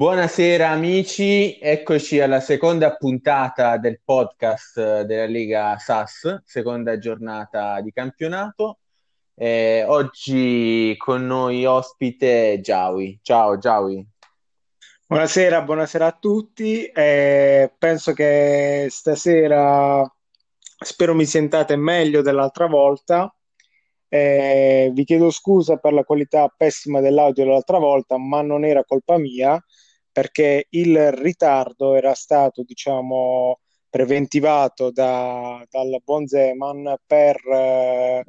Buonasera amici, eccoci alla seconda puntata del podcast della Lega SAS, seconda giornata di campionato. Eh, oggi con noi ospite Giaui. Ciao Giaui. Buonasera, buonasera a tutti. Eh, penso che stasera spero mi sentiate meglio dell'altra volta. Eh, vi chiedo scusa per la qualità pessima dell'audio dell'altra volta, ma non era colpa mia perché il ritardo era stato, diciamo, preventivato da, dal buon Zeman per eh,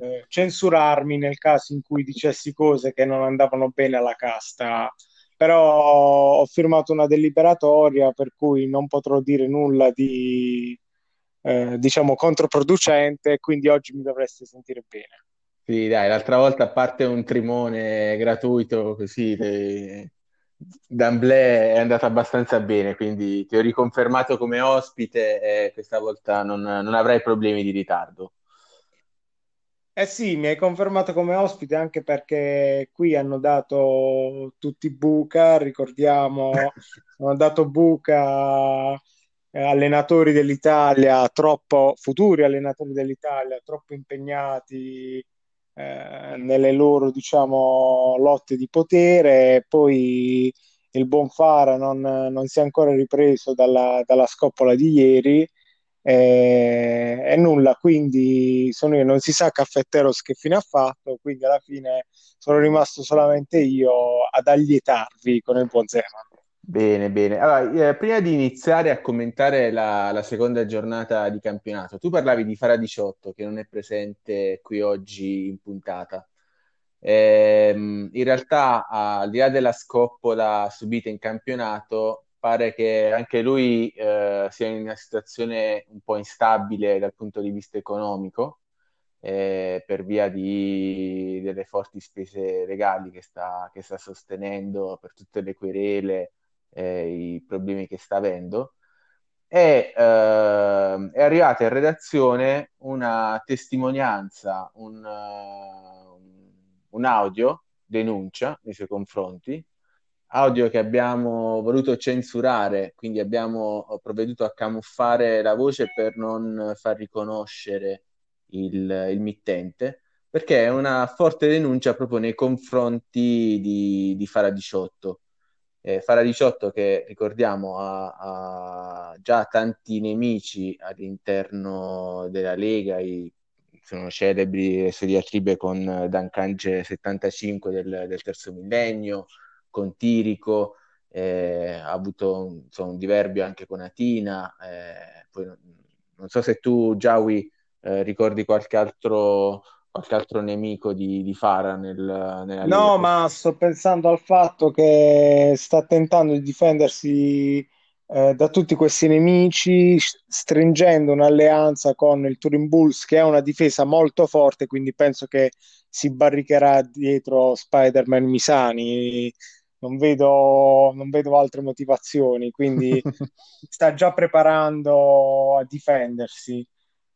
eh, censurarmi nel caso in cui dicessi cose che non andavano bene alla casta. Però ho firmato una deliberatoria per cui non potrò dire nulla di, eh, diciamo, controproducente, quindi oggi mi dovreste sentire bene. Sì, dai, l'altra volta a parte un trimone gratuito così, le D'Amblè è andata abbastanza bene, quindi ti ho riconfermato come ospite e questa volta non, non avrai problemi di ritardo. Eh sì, mi hai confermato come ospite anche perché qui hanno dato tutti buca, ricordiamo, hanno dato buca eh, allenatori dell'Italia, troppo futuri allenatori dell'Italia, troppo impegnati eh, nelle loro diciamo, lotte di potere. Poi il buon Fara non, non si è ancora ripreso dalla, dalla scoppola di ieri. Eh, e nulla, quindi sono io, non si sa Caffetteros che fine ha fatto, quindi alla fine sono rimasto solamente io ad allietarvi con il buon Zeman. Bene, bene. Allora, eh, prima di iniziare a commentare la, la, seconda giornata di campionato, tu parlavi di Fara 18 che non è presente qui oggi in puntata. Ehm, in realtà, al di là della scoppola subita in campionato, pare che anche lui eh, sia in una situazione un po' instabile dal punto di vista economico, eh, per via di, delle forti spese legali che sta, che sta sostenendo per tutte le querele eh, i problemi che sta avendo. E, eh, è arrivata in redazione una testimonianza, un, uh, un audio denuncia nei suoi confronti, audio che abbiamo voluto censurare, quindi abbiamo provveduto a camuffare la voce per non far riconoscere il, il mittente, perché è una forte denuncia proprio nei confronti di, di Fara 18 eh, Fara 18 che ricordiamo ha, ha, già tanti nemici all'interno della Lega, i, sono celebri le sue diatribe con Dancange 75 del, del terzo millennio, con Tirico, eh, ha avuto insomma, un diverbio anche con Atina, eh, poi non, so se tu Giawi eh, ricordi qualche altro qualche altro nemico di, di Fara nel, No, ma sto pensando al fatto che sta tentando di difendersi eh, da tutti questi nemici, stringendo un'alleanza con il Turin Bulls, che ha una difesa molto forte, quindi penso che si barricherà dietro Spider-Man Misani. Non vedo, non vedo altre motivazioni, quindi sta già preparando a difendersi.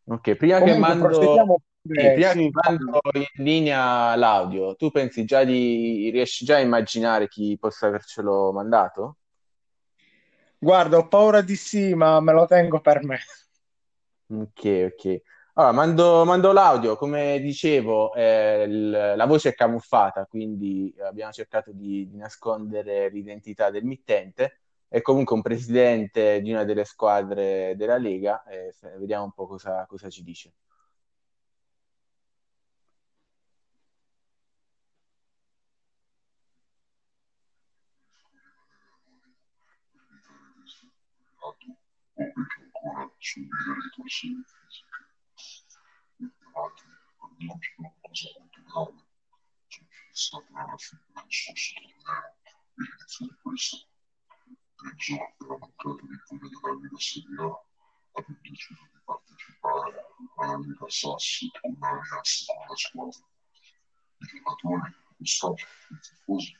Ok, prima Comunque, che mando Beh, prima sì, mando in linea l'audio, tu pensi già di riesci già a immaginare chi possa avercelo mandato? Guarda, ho paura di sì, ma me lo tengo per me. Ok, ok. Allora, mando, mando l'audio, come dicevo, eh, l- la voce è camuffata, quindi abbiamo cercato di, di nascondere l'identità del mittente. È comunque un presidente di una delle squadre della Lega, e vediamo un po' cosa, cosa ci dice. Ancora subire ritorsioni fisiche. Non c'è una cosa molto grave. Sono fissato alla fine del scorso torneo e l'inizio di questo. Penso per la mancata vittoria della Lega Serie A abbiamo deciso di partecipare alla Lega Sass con un'alleanza con la squadra. I giocatori, lo staff, i tifosi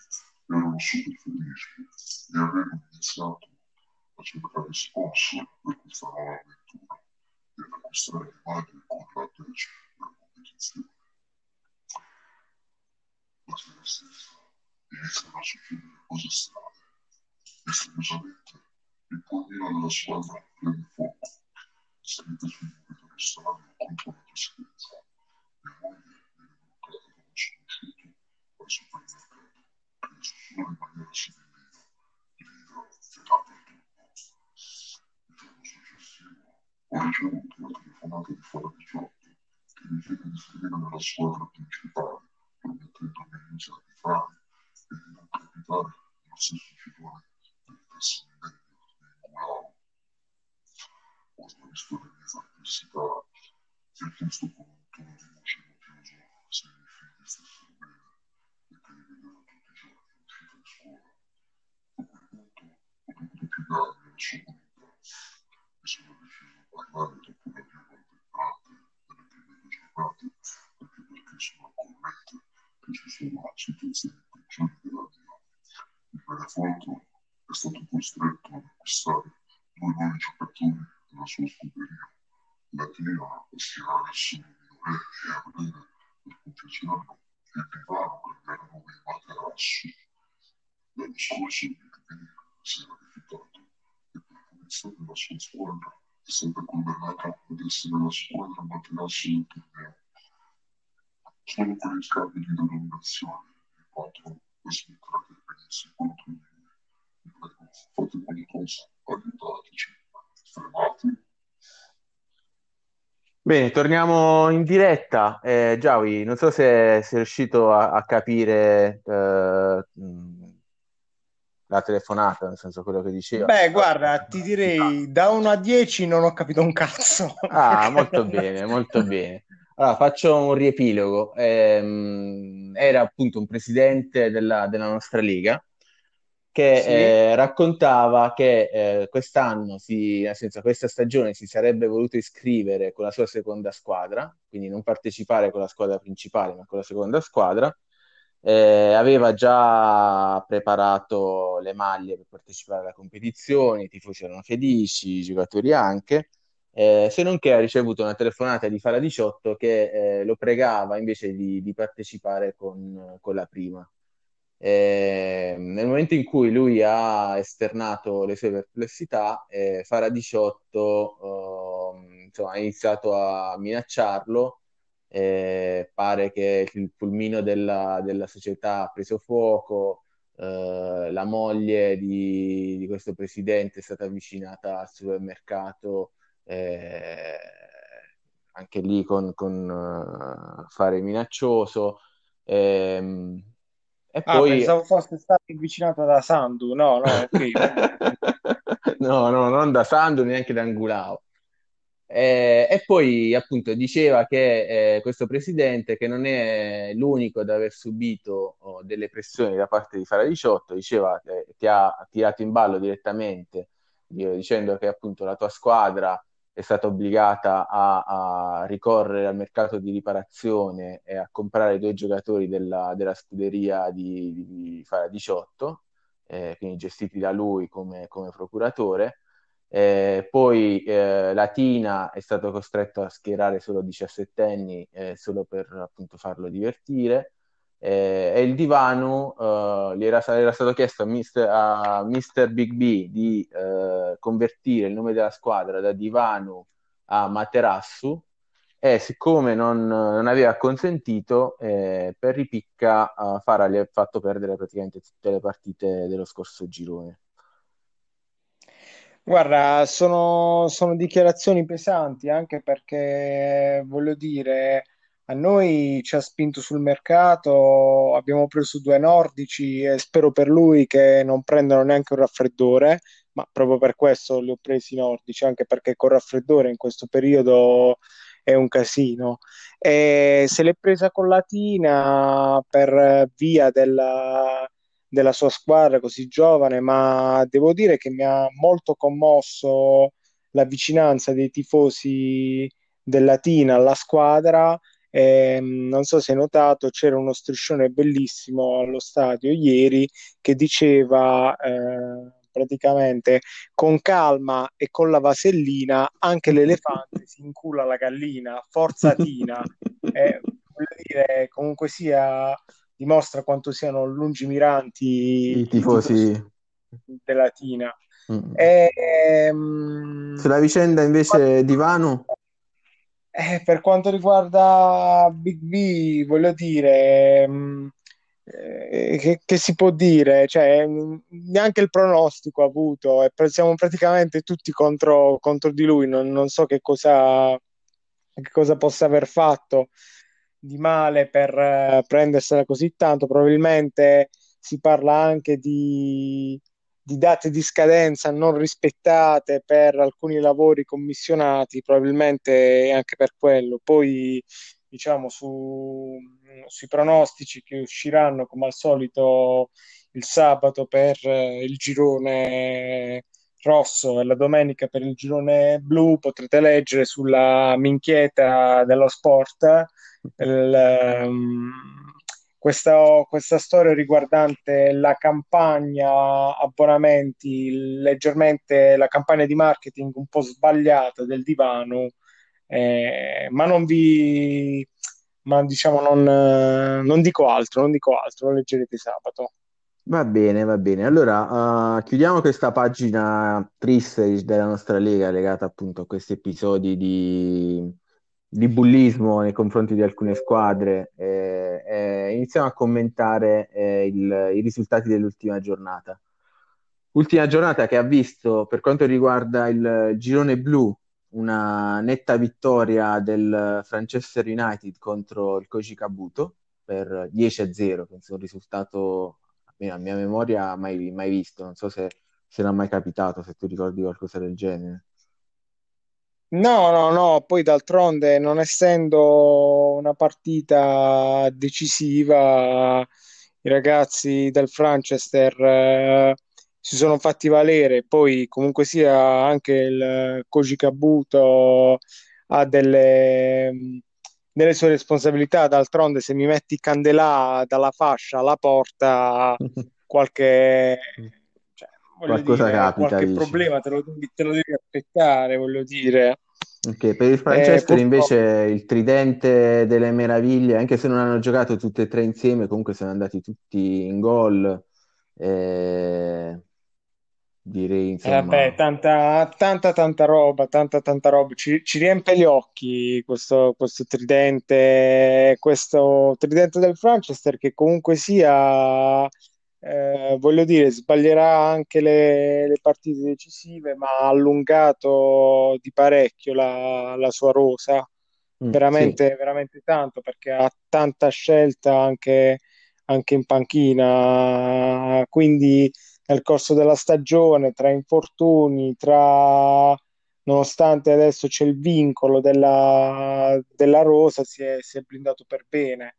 erano super felici e avevano iniziato a cercare sponsor per questa nuova avventura e ad acquistare immagini con la tecnica della competizione. La sera stessa iniziano a succedere cose strane. misteriosamente il pulmino della squadra prende fuoco, scritte sui muri dello stadio contro la presidenza. Mia moglie viene bloccata da uno sconosciuto al supermercato che sussurra in maniera sibilina, grida, fietato il tutto. Il giorno successivo ho ricevuto la telefonata di Fara 18 che mi chiede di salire nella squadra principale, promettendomi iniziati fare e di non capitare nello stesso filone del pessimo meglio di Ingulao. Quando ho visto le mie perplessità, ti ho chiesto con un tono di voce motioso se i miei figli stessero bene e che li vedevo tutti i giorni in uscita di scuola. A quel punto ho dovuto piegarmi alla sua volontà e sono deciso a parlare dopo la mia balbettante nelle prime due giornate, anche perché sono al corrente che ci sono situazioni peggiori della mia. Il Benefolto è stato costretto ad acquistare due nuovi giocatori della sua scuderia, Latina a schierare solo minorenni e a vedere per concessionario il divano cambiare nome in materasso. L'anno scorso il Big si era rifiutato e per punizione la sua squadra è stata condannata ad essere la squadra materasso del torneo. Solo per il cambio di denominazione, il patron per smettere che venisse contro di lui. Vi prego, fate qualcosa, aiutateci, fermate. Bene, torniamo in diretta. Eh, Giavi, non so se sei riuscito a, a capire eh, mh, la telefonata, nel senso quello che diceva. Beh, guarda, ti direi da 1 a 10 non ho capito un cazzo. Ah, molto bene, molto bene. Allora, faccio un riepilogo. Ehm, era appunto un presidente della, della nostra lega che Sì. eh, raccontava che eh, quest'anno, si, nel senso questa stagione, si sarebbe voluto iscrivere con la sua seconda squadra, quindi non partecipare con la squadra principale, ma con la seconda squadra. Eh, aveva già preparato le maglie per partecipare alla competizione, i tifosi erano felici, i giocatori anche. Eh, se non che ha ricevuto una telefonata di Fara 18 che eh, lo pregava invece di, di partecipare con, con la prima. Eh, nel momento in cui lui ha esternato le sue perplessità, eh, Fara 18 ehm, insomma, ha iniziato a minacciarlo. eh, pare che il pulmino della, della società ha preso fuoco. eh, la moglie di, di questo presidente è stata avvicinata al supermercato eh, anche lì con, con eh, fare minaccioso. Ehm, e Ah, poi pensavo fosse stato avvicinato da Sandu. No, no, ok. no, no, non da Sandu, neanche da Angulao. Eh, e poi appunto diceva che eh, questo presidente, che non è l'unico ad aver subito oh, delle pressioni da parte di Fara 18, diceva che ti ha tirato in ballo direttamente di- dicendo che appunto la tua squadra è stata obbligata a, a ricorrere al mercato di riparazione e a comprare due giocatori della, della scuderia di, di, di Fara 18, eh, quindi gestiti da lui come, come procuratore. Eh, poi eh, Latina è stato costretto a schierare solo 17enni eh, solo per appunto farlo divertire. Eh, e il divano eh, gli era, era stato chiesto a Mister, a Mr. Big B di eh, convertire il nome della squadra da Divano a Materassu e siccome non, non aveva consentito, eh, per ripicca eh, Fara gli ha fatto perdere praticamente tutte le partite dello scorso girone. Guarda, sono, sono dichiarazioni pesanti anche perché voglio dire, a noi ci ha spinto sul mercato, abbiamo preso due nordici e spero per lui che non prendano neanche un raffreddore, ma proprio per questo li ho presi nordici, anche perché col raffreddore in questo periodo è un casino. E se l'è presa con Latina per via della della sua squadra così giovane, ma devo dire che mi ha molto commosso la vicinanza dei tifosi del Latina alla squadra. E, non so se hai notato, c'era uno striscione bellissimo allo stadio ieri che diceva eh, praticamente con calma e con la vasellina anche l'elefante si incula la gallina, forza Tina. Eh, voglio dire, comunque sia dimostra quanto siano lungimiranti I tifosi, Latina. Mm. E, ehm, Sulla vicenda invece di Vanu? Eh, per quanto riguarda Big B, voglio dire, mm, eh, che, che, si può dire? Cioè, neanche il pronostico ha avuto e siamo praticamente tutti contro, contro di lui. Non, non so che cosa, che cosa, possa aver fatto di male per uh, prendersela così tanto. Probabilmente si parla anche di, di date di scadenza non rispettate per alcuni lavori commissionati, probabilmente anche per quello. Poi, diciamo, su, sui pronostici che usciranno come al solito il sabato per il girone rosso e la domenica per il girone blu potrete leggere sulla minchieta dello sport il, um, questa, questa storia riguardante la campagna abbonamenti, leggermente la campagna di marketing un po' sbagliata del divano, eh, ma non vi, ma diciamo non, non, dico altro, non dico altro, lo leggerete sabato. Va bene, va bene. Allora, uh, chiudiamo questa pagina triste della nostra lega legata appunto a questi episodi di di bullismo nei confronti di alcune squadre, eh, eh, iniziamo a commentare eh, il, i risultati dell'ultima giornata. Ultima giornata che ha visto, per quanto riguarda il girone blu, una netta vittoria del Manchester United contro il Koji Kabuto per 10 a 0, penso un risultato a mia memoria mai, mai visto, non so se, se era mai capitato, se tu ricordi qualcosa del genere. No, no, no, poi d'altronde non essendo una partita decisiva, i ragazzi del Franchester eh, si sono fatti valere, poi comunque sia anche il Koji Kabuto ha delle, delle sue responsabilità, d'altronde se mi metti Candelà dalla fascia alla porta, qualche qualcosa dire, capita. Qualche dici. problema te lo, te lo, devi aspettare, voglio dire. Ok, per il Manchester eh, invece il tridente delle meraviglie, anche se non hanno giocato tutte e tre insieme, comunque sono andati tutti in gol. Eh, direi insomma... Eh, vabbè, tanta, tanta, tanta roba, tanta, tanta roba. Ci, ci riempie gli occhi questo, questo tridente, questo tridente del Manchester che comunque sia eh, voglio dire, sbaglierà anche le, le, partite decisive, ma ha allungato di parecchio la, la sua rosa, mm, veramente, sì. veramente tanto, perché ha tanta scelta anche, anche in panchina, quindi nel corso della stagione, tra infortuni, tra nonostante adesso c'è il vincolo della, della rosa, si è, si è blindato per bene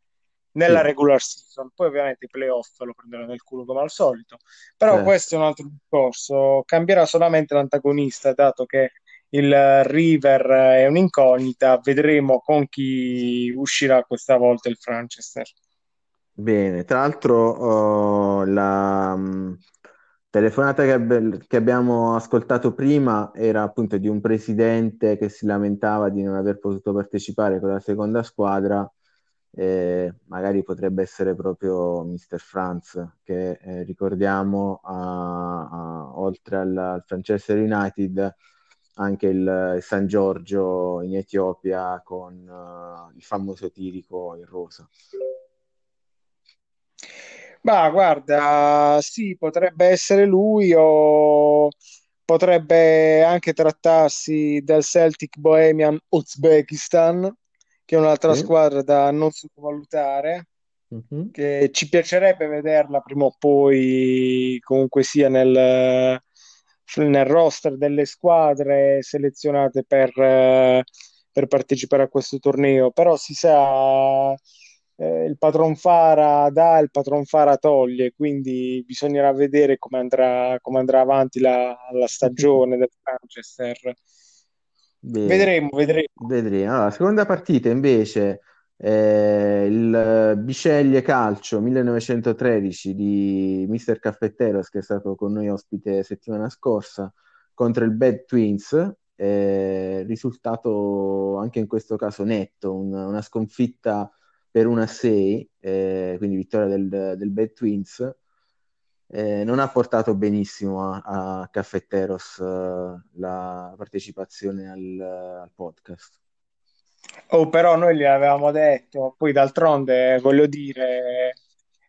nella sì. regular season. Poi ovviamente i playoff lo prenderanno nel culo come al solito. Però eh. questo è un altro discorso. Cambierà solamente l'antagonista, dato che il River è un'incognita. Vedremo con chi uscirà questa volta il Franchester. Bene, tra l'altro oh, la um, telefonata che, ab- che, abbiamo ascoltato prima era appunto di un presidente che si lamentava di non aver potuto partecipare con la seconda squadra eh, magari potrebbe essere proprio Mr. Franz, che eh, ricordiamo, a, a, oltre al, al Manchester United, anche il, il, San Giorgio in Etiopia con uh, il famoso tirico in rosa. Ma guarda, sì, potrebbe essere lui o potrebbe anche trattarsi del Celtic Bohemian Uzbekistan che è un'altra sì. squadra da non sottovalutare, mm-hmm. che ci piacerebbe vederla prima o poi comunque sia nel, nel roster delle squadre selezionate per, per, partecipare a questo torneo, però si sa... Eh, il patron Fara dà, il patron Fara toglie, quindi bisognerà vedere come andrà, come andrà avanti la, la stagione del Manchester. Bene. Vedremo, vedremo. Vedremo. Allora, seconda partita invece eh, il Biceglie Calcio 1913 di Mister Caffetteros che è stato con noi ospite settimana scorsa contro il Bad Twins. Eh, risultato anche in questo caso netto, un, una sconfitta per 1 a 6, eh, quindi vittoria del, del Bad Twins. Eh, non ha portato benissimo a, a Caffetteros eh, la partecipazione al, al podcast. Oh, però noi gli avevamo detto, poi d'altronde voglio dire,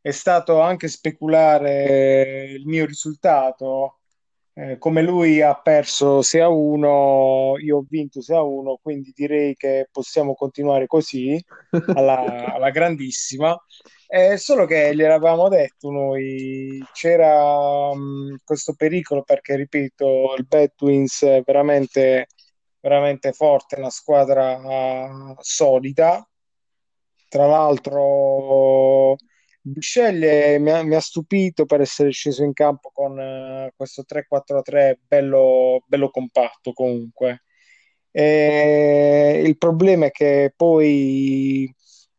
è stato anche speculare il mio risultato. Eh, come lui ha perso 6 a 1, io ho vinto 6 a 1, quindi direi che possiamo continuare così alla, alla grandissima. Eh, solo che gliel'avevamo detto noi, c'era mh, questo pericolo perché, ripeto, il Bad Twins è veramente veramente forte, una squadra uh, solida. Tra l'altro, Bisceglie mi mi ha, stupito per essere sceso in campo con uh, questo 3-4-3 bello, bello compatto comunque. E il problema è che poi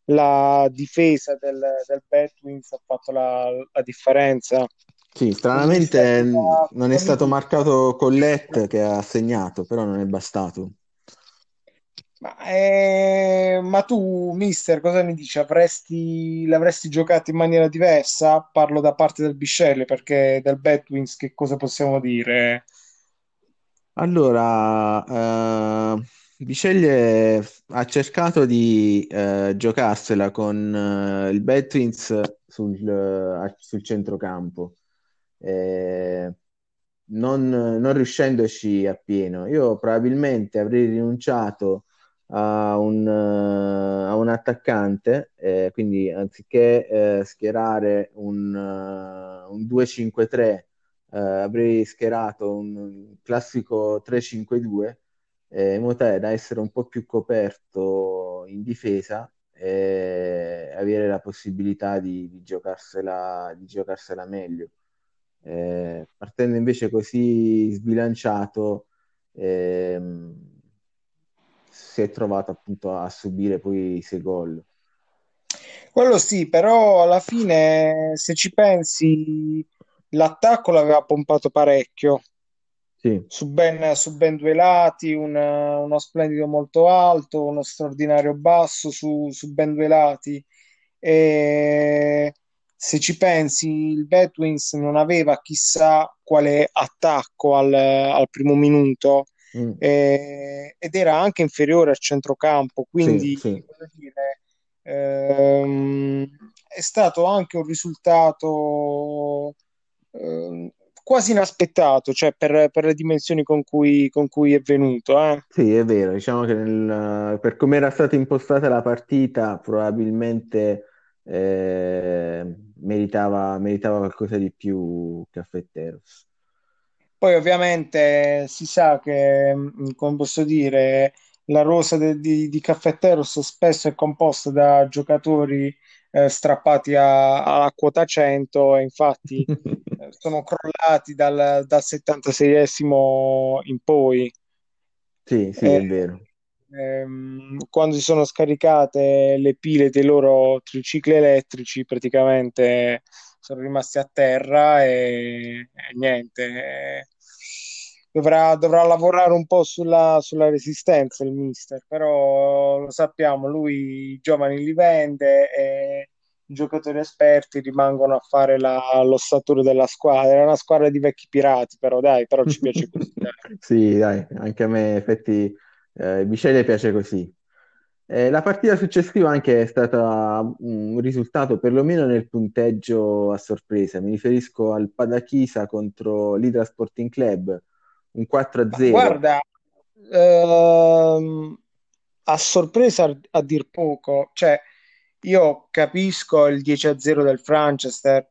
la difesa del, del Batwings ha fatto la, la differenza sì, stranamente non è stato marcato Collet che ha segnato, però non è bastato. Ma, eh, ma, tu, mister, cosa mi dici? Avresti, l'avresti giocato in maniera diversa? Parlo da parte del Biscelle perché del Batwings che cosa possiamo dire? Allora, eh, Bisceglie ha cercato di eh, giocarsela con eh, il Batwings sul, eh, sul centrocampo eh, non, non riuscendoci appieno. Io probabilmente avrei rinunciato a un, uh, a un attaccante, eh, quindi anziché eh, schierare un, un 2-5-3, uh, avrei schierato un classico 3-5-2 in modo tale da essere un po' più coperto in difesa e avere la possibilità di, di, giocarsela, di giocarsela meglio. Eh, partendo invece così sbilanciato, ehm, si è trovato appunto a subire poi i sei gol. Quello sì, però alla fine, se ci pensi, l'attacco l'aveva pompato parecchio. Sì. Su, ben, su ben due lati, un, uno splendido molto alto, uno straordinario basso su, su ben due lati. E se ci pensi, il Batwings non aveva chissà quale attacco al, al primo minuto mm. eh, ed era anche inferiore al centrocampo, quindi sì, sì. Dire, ehm, è stato anche un risultato eh, quasi inaspettato, cioè per, per, le dimensioni con cui, con cui è venuto. Eh. Sì, è vero, diciamo che nel, per come era stata impostata la partita, probabilmente eh, meritava, meritava qualcosa di più Caffetteros. Poi ovviamente si sa che, mm, come posso dire, la rosa de, di, di Caffetteros spesso è composta da giocatori eh, strappati a, alla quota 100 e infatti eh, sono crollati dal, dal 76esimo in poi. Sì, sì, è vero ehm, quando si sono scaricate le pile dei loro tricicli elettrici, praticamente sono rimasti a terra e, e niente. Dovrà, dovrà, lavorare un po' sulla, sulla, resistenza il mister, però lo sappiamo, lui i giovani li vende e i giocatori esperti rimangono a fare la, l'ossatura della squadra. È una squadra di vecchi pirati, però dai, però ci piace così. sì, dai, anche a me effetti eh, Michele piace così. Eh, la partita successiva anche è stata un risultato perlomeno nel punteggio a sorpresa. Mi riferisco al Padachisa contro l'Idra Sporting Club, un 4-0. Guarda, ehm, a sorpresa a, dir poco, cioè io capisco il 10-0 del Franchester,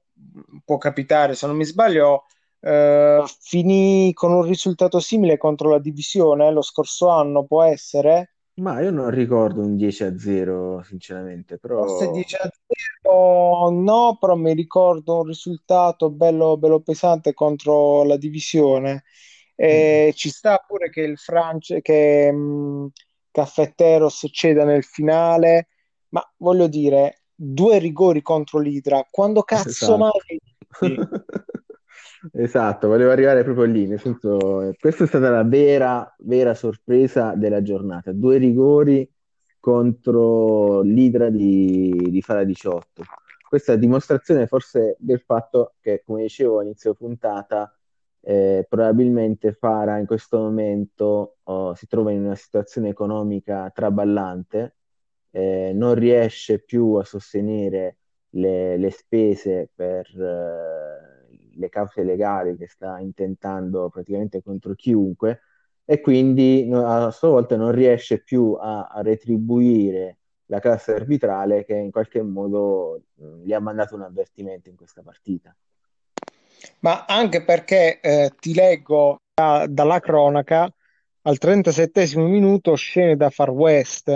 può capitare, se non mi sbaglio, eh, finì con un risultato simile contro la divisione lo scorso anno, può essere? Ma io non ricordo un 10 a 0, sinceramente, però... Forse 10 a 0 no, però mi ricordo un risultato bello, bello pesante contro la divisione. E mm. Ci sta pure che il France, che mh, mm, Caffetteros ceda nel finale, ma voglio dire, due rigori contro l'Idra, quando cazzo esatto. mai... Esatto, volevo arrivare proprio lì, nel senso, eh, questa è stata la vera, vera sorpresa della giornata. Due rigori contro l'Idra di, di Fara 18. questa dimostrazione forse del fatto che, come dicevo all'inizio puntata, eh, probabilmente Fara in questo momento oh, si trova in una situazione economica traballante, eh, non riesce più a sostenere le, le spese per eh, le cause legali che sta intentando praticamente contro chiunque e quindi a sua volta non riesce più a, a retribuire la classe arbitrale che in qualche modo mh, gli ha mandato un avvertimento in questa partita. Ma anche perché eh, ti leggo da, dalla cronaca al 37 minuto scene da Far West.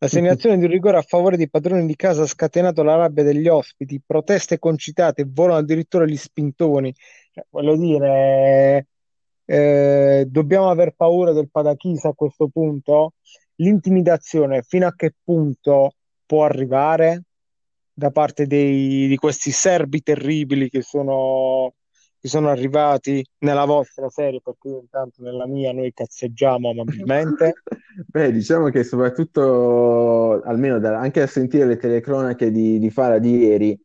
La segnalazione di un rigore a favore dei padroni di casa ha scatenato la rabbia degli ospiti, proteste concitate, volano addirittura gli spintoni. Cioè, voglio dire, eh, dobbiamo aver paura del Padachisa a questo punto? L'intimidazione fino a che punto può arrivare da parte dei, di questi serbi terribili che sono, che sono arrivati nella vostra serie, perché io intanto nella mia noi cazzeggiamo amabilmente. Beh, diciamo che soprattutto, almeno da, anche a sentire le telecronache di, di Fara di ieri,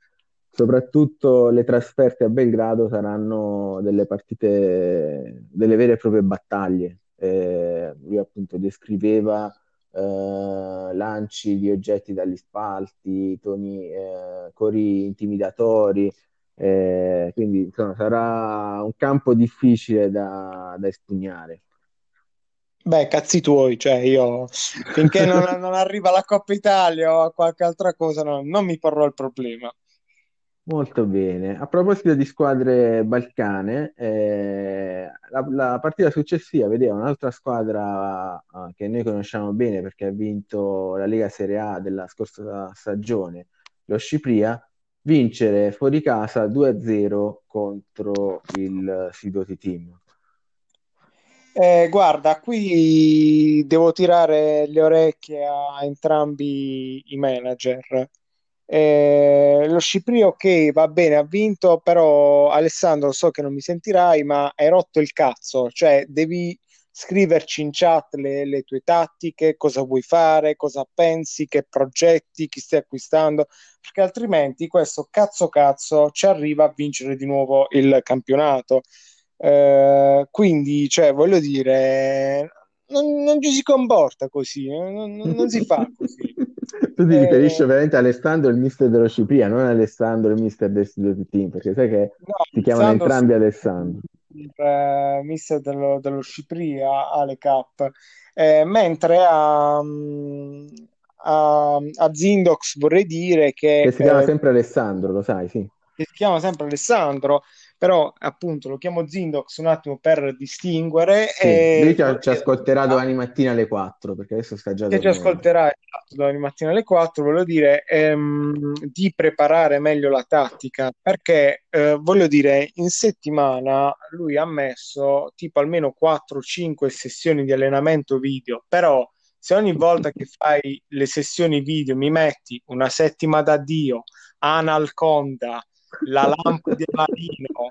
soprattutto le trasferte a Belgrado saranno delle partite, delle vere e proprie battaglie. Eh, lui appunto descriveva eh, lanci di oggetti dagli spalti, toni, eh, cori intimidatori, eh, quindi insomma, sarà un campo difficile da, da espugnare. Beh, cazzi tuoi, cioè io finché non, non arriva la Coppa Italia o qualche altra cosa no, non mi porrò il problema. Molto bene. A proposito di squadre balcane, eh, la, la partita successiva vedeva un'altra squadra eh, che noi conosciamo bene perché ha vinto la Lega Serie A della scorsa stagione, lo Scipria, vincere fuori casa 2-0 contro il Sidoti Team. Eh, guarda, qui devo tirare le orecchie a entrambi i manager eh, lo Ciprio, ok, va bene, ha vinto, però Alessandro, so che non mi sentirai, ma hai rotto il cazzo, cioè devi scriverci in chat le, le tue tattiche, cosa vuoi fare, cosa pensi, che progetti, chi stai acquistando, perché altrimenti questo cazzo cazzo ci arriva a vincere di nuovo il campionato. Eh, quindi, cioè, voglio dire, non, non ci si comporta così, non, non si fa così. tu ti riferisci eh, ovviamente a Alessandro il mister dello Scipria, non Alessandro il mister del studio team, perché sai che no, si chiamano entrambi Alessandro. Eh, mister dello, dello Scipria, Ale Cap, eh, mentre a, a, a, Zindox vorrei dire che... Che si chiama eh, sempre Alessandro, lo sai, sì. Che si chiama sempre Alessandro, però appunto lo chiamo Zindox un attimo per distinguere. Sì, e... Lui ci, ci ascolterà domani mattina alle 4, perché adesso sta già Che ci ascolterà esatto, domani mattina alle 4, voglio dire, ehm, di preparare meglio la tattica, perché eh, voglio dire, in settimana lui ha messo tipo almeno 4-5 sessioni di allenamento video, però se ogni volta che fai le sessioni video mi metti una settima da Dio, Anal Conda, la lampada di Aladino,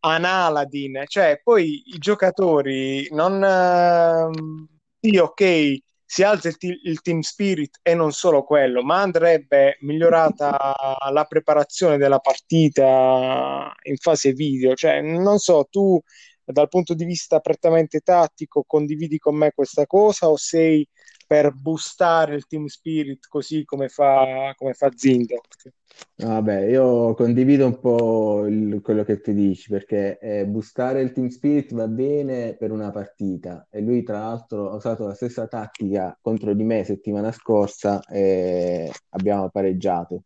Analadin, cioè poi i giocatori non... Uh, sì, ok, si alza il, t- il, team spirit e non solo quello, ma andrebbe migliorata la preparazione della partita in fase video. Cioè, non so, tu dal punto di vista prettamente tattico condividi con me questa cosa o sei per boostare il team spirit così come fa, come fa Zindo? Vabbè, io condivido un po' il- quello che tu dici, perché eh, boostare il team spirit va bene per una partita e lui tra l'altro ha usato la stessa tattica contro di me settimana scorsa e abbiamo pareggiato.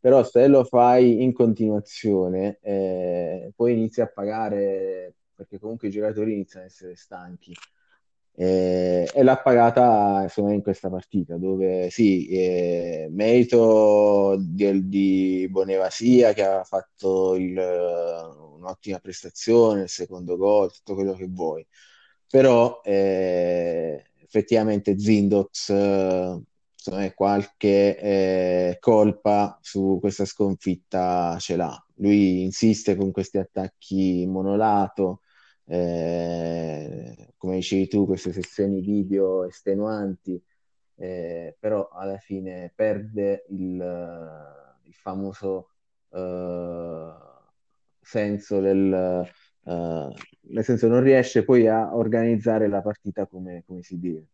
Però se lo fai in continuazione, eh, poi inizi a pagare, perché comunque i giocatori iniziano ad essere stanchi. Eh, e l'ha pagata insomma, in questa partita dove sì, eh, merito di, di Bonevasia che ha fatto il, un'ottima prestazione, il secondo gol, tutto quello che vuoi, però eh, effettivamente Zindox insomma, qualche eh, colpa su questa sconfitta ce l'ha. Lui insiste con questi attacchi monolato eh, come dicevi tu, queste sessioni video estenuanti, eh, però alla fine perde il, il famoso eh, senso del... Uh, nel senso non riesce poi a organizzare la partita come, come si deve.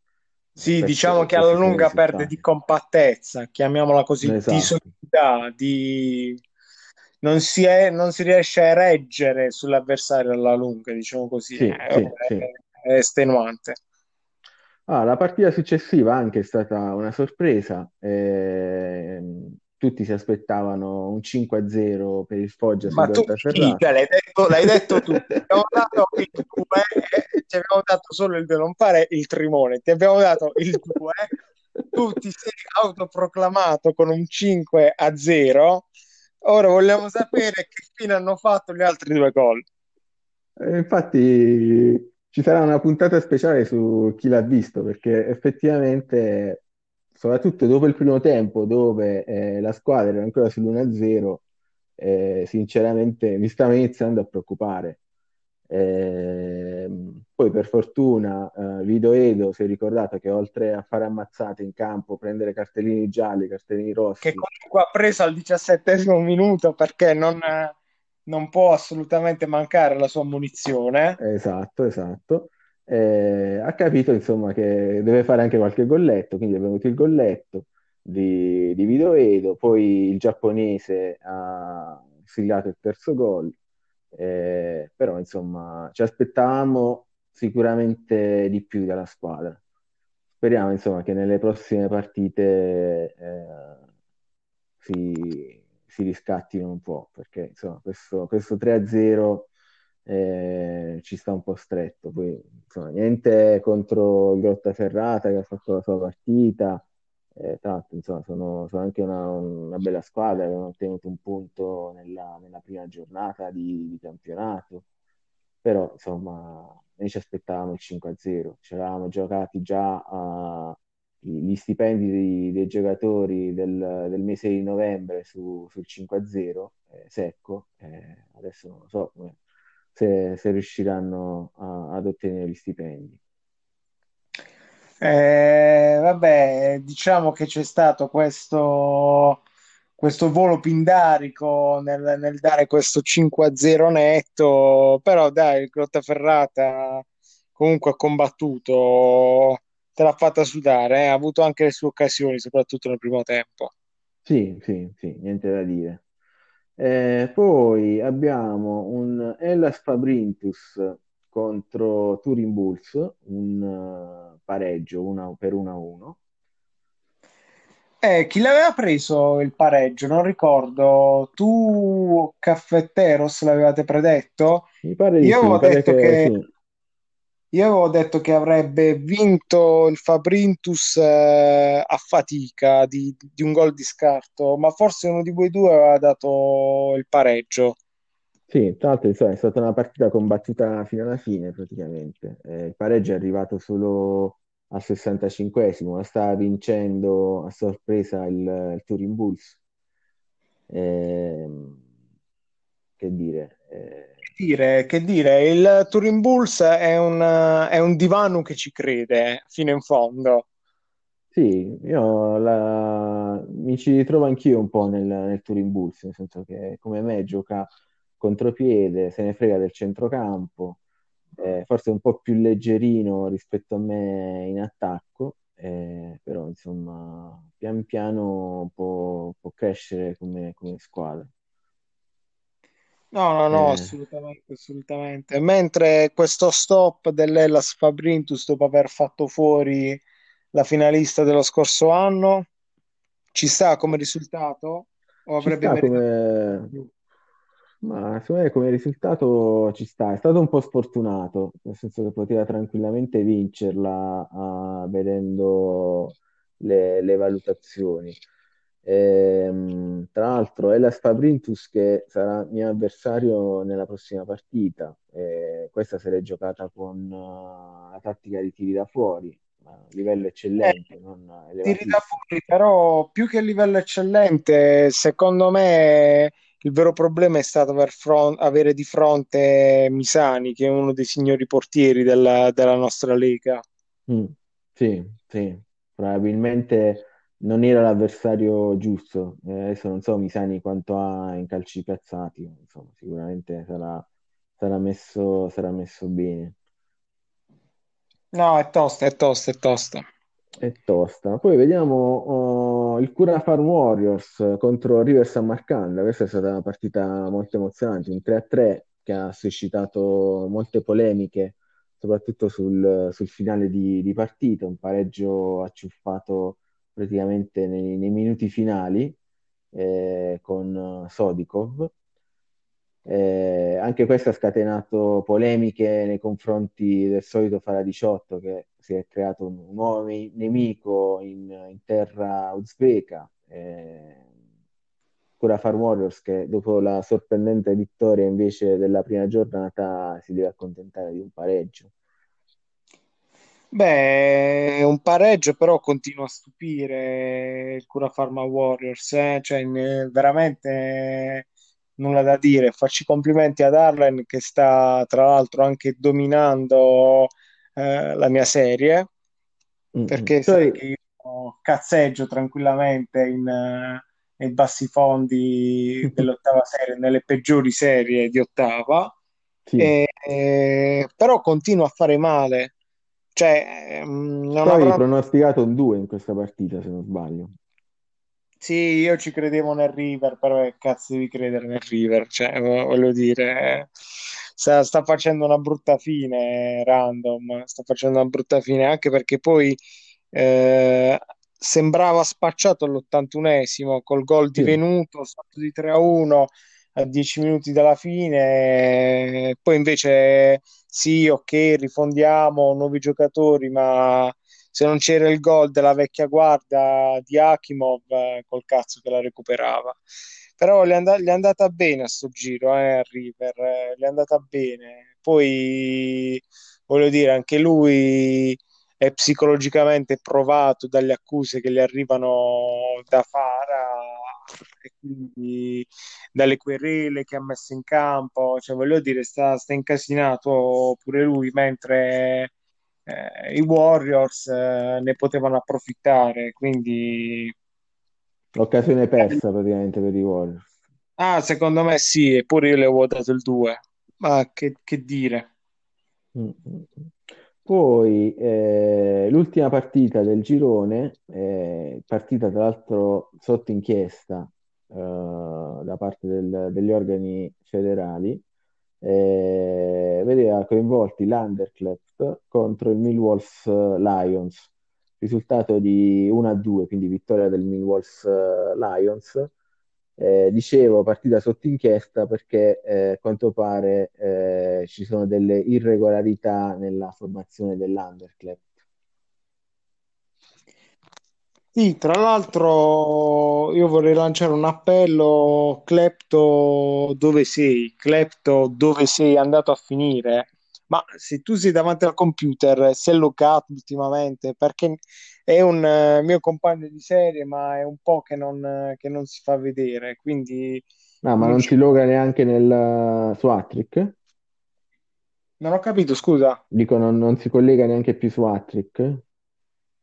Sì, questo, diciamo che alla lunga perde di compattezza, chiamiamola così, esatto. di solidità, di... Non si, è, non si, riesce a reggere sull'avversario alla lunga, diciamo così, sì, è, sì, è, sì. è estenuante. Ah, la partita successiva anche è stata una sorpresa. Eh, tutti si aspettavano un 5-0 per il Foggia Ma tu cioè, l'hai, detto, l'hai detto tu, abbiamo dato il 2, ti abbiamo dato solo il 2, non fare il trimone, ti abbiamo dato il 2, tu ti sei autoproclamato con un 5 0, ora vogliamo sapere che fine hanno fatto gli altri due gol. Eh, infatti ci sarà una puntata speciale su chi l'ha visto, perché effettivamente soprattutto dopo il primo tempo dove eh, la squadra era ancora sull'1-0, eh, sinceramente mi stava iniziando a preoccupare. Eh, poi per fortuna eh, Vido Edo si è ricordato che oltre a fare ammazzate in campo, prendere cartellini gialli, cartellini rossi, che comunque ha preso al diciassettesimo minuto perché non, non può assolutamente mancare la sua munizione. Esatto, esatto. Eh, ha capito insomma che deve fare anche qualche golletto, quindi è venuto il golletto di, di Edo, poi il giapponese ha siglato il terzo gol, eh, però insomma ci aspettavamo sicuramente di più dalla squadra. Speriamo insomma che nelle prossime partite eh, si, si riscattino un po', perché insomma questo, questo 3-0 eh, ci sta un po' stretto. Poi, insomma, niente contro Grottaferrata che ha fatto la sua partita. Eh, tra l'altro, insomma, sono, sono anche una, una, bella squadra che hanno ottenuto un punto nella, nella prima giornata di, di, campionato. Però, insomma, noi ci aspettavamo il 5-0. Ci eravamo giocati già uh, gli stipendi dei, dei giocatori del, del, mese di novembre su, sul 5-0 eh, secco. Eh, adesso non lo so come se, se riusciranno a, ad ottenere gli stipendi. Eh, vabbè, diciamo che c'è stato questo, questo volo pindarico nel, nel dare questo 5-0 netto, però dai, il Grottaferrata comunque ha combattuto, te l'ha fatta sudare, eh? ha avuto anche le sue occasioni, soprattutto nel primo tempo. Sì, sì, sì, niente da dire. Eh, poi abbiamo un Hellas Fabrintus contro Turin Bulls, un uh, pareggio una, per 1-1. Eh, chi l'aveva preso il pareggio? Non ricordo. Tu, Caffetteros, l'avevate predetto? Mi pare Io avevo detto che, che sì. Io avevo detto che avrebbe vinto il Fabrintus eh, a fatica di, di, un gol di scarto, ma forse uno di voi due aveva dato il pareggio. Sì, tra l'altro insomma, è stata una partita combattuta fino alla fine praticamente. Eh, il pareggio è arrivato solo al 65esimo, la stava vincendo a sorpresa il, il Turin Bulls. Eh, che dire, eh, dire, che dire, il Turin Bulls è un, è un divano che ci crede fino in fondo. Sì, io la... mi ci ritrovo anch'io un po' nel, nel Turin Bulls, nel senso che come me gioca contropiede, se ne frega del centrocampo, eh, forse un po' più leggerino rispetto a me in attacco, eh, però insomma pian piano può, può crescere come, come squadra. No, no, no, eh. assolutamente, assolutamente. Mentre questo stop dell'Ellas Fabrintus dopo aver fatto fuori la finalista dello scorso anno ci sta come risultato? O avrebbe meritato... come... Ma secondo me come risultato ci sta, è stato un po' sfortunato, nel senso che poteva tranquillamente vincerla uh, vedendo le, le valutazioni. Ehm, tra l'altro è la Spabrintus che sarà mio avversario nella prossima partita. Eh, questa se l'è giocata con uh, la tattica di tiri da fuori, a livello eccellente. Eh, tiri da fuori, però più che livello eccellente, secondo me il vero problema è stato aver front- avere di fronte Misani, che è uno dei signori portieri della, della nostra lega. Mm, sì, sì, probabilmente non era l'avversario giusto. Eh, adesso non so Misani quanto ha in calci piazzati, insomma, sicuramente sarà, sarà messo, sarà messo bene. No, è tosta, è tosta, è tosta. È tosta. Poi vediamo oh, il Cura Farm Warriors contro River San Marcanda. Questa è stata una partita molto emozionante, un 3-3 che ha suscitato molte polemiche, soprattutto sul, sul finale di, di partita, un pareggio acciuffato praticamente nei, nei minuti finali eh, con Sodikov. Eh, anche questo ha scatenato polemiche nei confronti del solito Fara 18 che si è creato un nuovo nemico in, in terra uzbeka. Eh, Cura Far Warriors che dopo la sorprendente vittoria invece della prima giornata si deve accontentare di un pareggio. Beh, un pareggio però continua a stupire il Cura Pharma Warriors, eh? cioè, veramente nulla da dire. Facci complimenti ad Arlen che sta tra l'altro anche dominando eh, la mia serie, mm-hmm. perché sai che io cazzeggio tranquillamente in, uh, nei bassi fondi dell'ottava serie, nelle peggiori serie di ottava, sì. e, e, però continua a fare male cioè, mm, non Poi avrà... pronosticato un 2 in questa partita, se non sbaglio. Sì, io ci credevo nel River, però che cazzo devi credere nel River? Cioè, voglio dire, sta, sta, facendo una brutta fine random, sta facendo una brutta fine anche perché poi eh, sembrava spacciato all'81esimo col gol sì. divenuto, salto di 3 a 1 a 10 minuti dalla fine, poi invece sì, ok, rifondiamo nuovi giocatori, ma se non c'era il gol della vecchia guardia di Akimov, eh, col cazzo che la recuperava. Però gli è, and- è andata bene a sto giro, eh, a River, eh, gli è andata bene. Poi, voglio dire, anche lui è psicologicamente provato dalle accuse che gli arrivano da Fara e quindi dalle querele che ha messo in campo, cioè voglio dire, sta, sta incasinato pure lui, mentre eh, i Warriors eh, ne potevano approfittare, quindi... L'occasione persa praticamente per i Warriors. Ah, secondo me sì, eppure io le ho dato il 2. Ma che, che dire? Mm-hmm. Poi eh, l'ultima partita del girone, partita tra l'altro sotto inchiesta eh, da parte del, degli organi federali, eh, vedeva coinvolti l'Undercleft contro il Millwalls Lions, risultato di 1-2, quindi vittoria del Millwalls Lions eh, dicevo partita sotto inchiesta perché eh, a quanto pare eh, ci sono delle irregolarità nella formazione dell'Underclub. Sì, tra l'altro io vorrei lanciare un appello, Clepto dove sei? Clepto dove sei andato a finire? Ma se tu sei davanti al computer, sei locato ultimamente, perché è un uh, mio compagno di serie, ma è un po' che non, uh, che non si fa vedere, quindi... No, ma non si loga neanche nel, su Attrick? Non ho capito, scusa. Dico, non, non si collega neanche più su Attrick?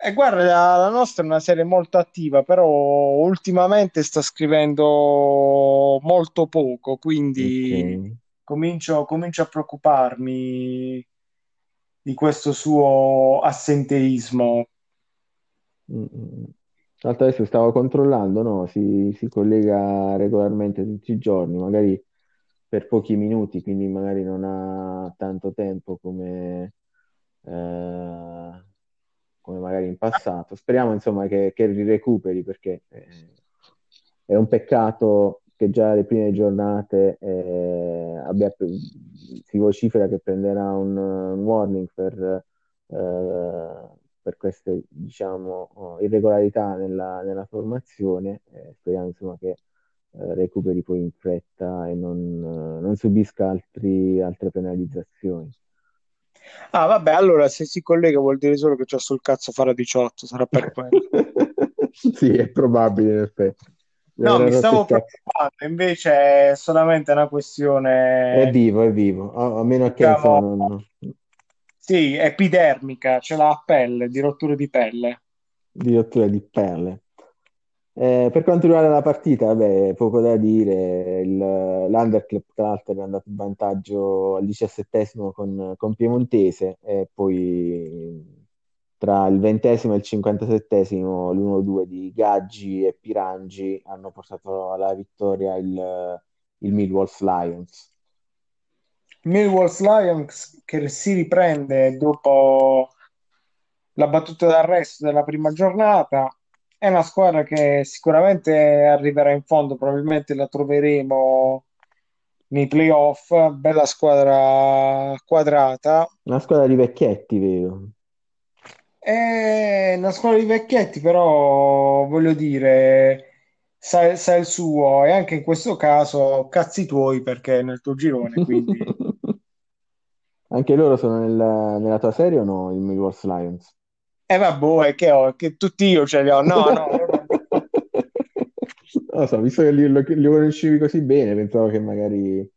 Eh, guarda, la, nostra è una serie molto attiva, però ultimamente sta scrivendo molto poco, quindi okay. comincio, comincio a preoccuparmi di questo suo assenteismo. Mm-hmm. L'altro adesso stavo controllando, no? Si, si collega regolarmente tutti i giorni, magari per pochi minuti, quindi magari non ha tanto tempo come, eh, come magari in passato. Speriamo insomma che, che recuperi perché eh, è un peccato che già le prime giornate eh, abbia, si vocifera che prenderà un, un warning per eh, per queste diciamo, irregolarità nella, nella formazione. Eh, speriamo insomma, che eh, recuperi poi in fretta e non, non subisca altri, altre penalizzazioni. Ah, vabbè, allora se si collega vuol dire solo che c'ho sul cazzo fare 18, sarà per quello. sì, è probabile in effetti. No, mi stavo preoccupando, invece è solamente una questione... È vivo, è vivo, a, a meno che diciamo, non, sì, epidermica, ce l'ha a pelle, di rotture di pelle. Di rotture di pelle. Eh, per quanto riguarda la partita, vabbè, poco da dire. L'Underclub, tra l'altro, è andato in vantaggio al diciassettesimo con, con Piemontese e poi tra il ventesimo e il cinquantasettesimo l'1-2 di Gaggi e Pirangi hanno portato alla vittoria il, il Millwall Lions. Millwall Lions che si riprende dopo la battuta d'arresto della prima giornata è una squadra che sicuramente arriverà in fondo, probabilmente la troveremo nei playoff. Bella squadra quadrata. Una squadra di vecchietti, vedo. È una squadra di vecchietti, però voglio dire, sa, sa il suo e anche in questo caso cazzi tuoi perché è nel tuo girone, quindi... anche loro sono nel, nella tua serie o no, il Millwall Lions? Eh vabbè, che ho, che tutti io ce li ho. No, no. non so, visto che li, li conoscevi così bene, pensavo che magari...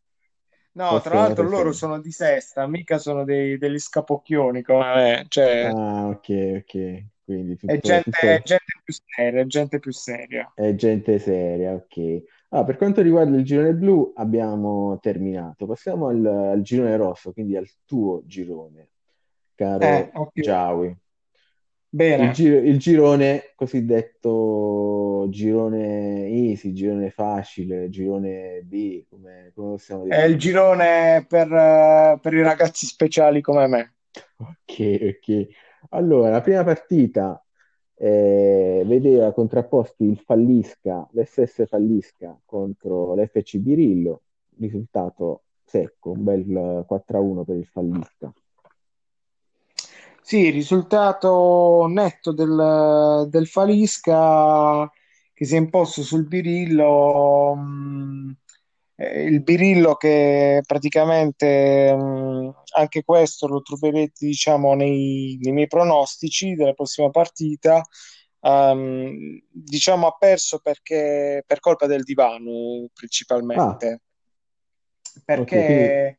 No, tra l'altro loro sono di sesta, mica sono dei, degli scapocchioni come me. Cioè... Ah, ok, ok. Quindi tutto, è gente, tutto... è gente più seria, gente più seria. È gente seria, ok. Ah, per quanto riguarda il girone blu abbiamo terminato. Passiamo al, al girone rosso, quindi al tuo girone, caro eh, okay. Giawi. Bene. Il, giro, il girone cosiddetto girone easy, girone facile, girone B, come, come possiamo dire? È il girone per, per, i ragazzi speciali come me. Ok, ok. Allora, la prima partita eh, vedeva contrapposti il Fallisca, l'SS Fallisca contro l'FC Birillo, risultato secco, un bel 4-1 per il Fallisca. Sì, risultato netto del, del Falisca che si è imposto sul Birillo, mh, mm, eh, il Birillo che praticamente mh, mm, anche questo lo troverete diciamo nei, nei miei pronostici della prossima partita. Um, diciamo ha perso perché per colpa del divano principalmente ah. perché okay,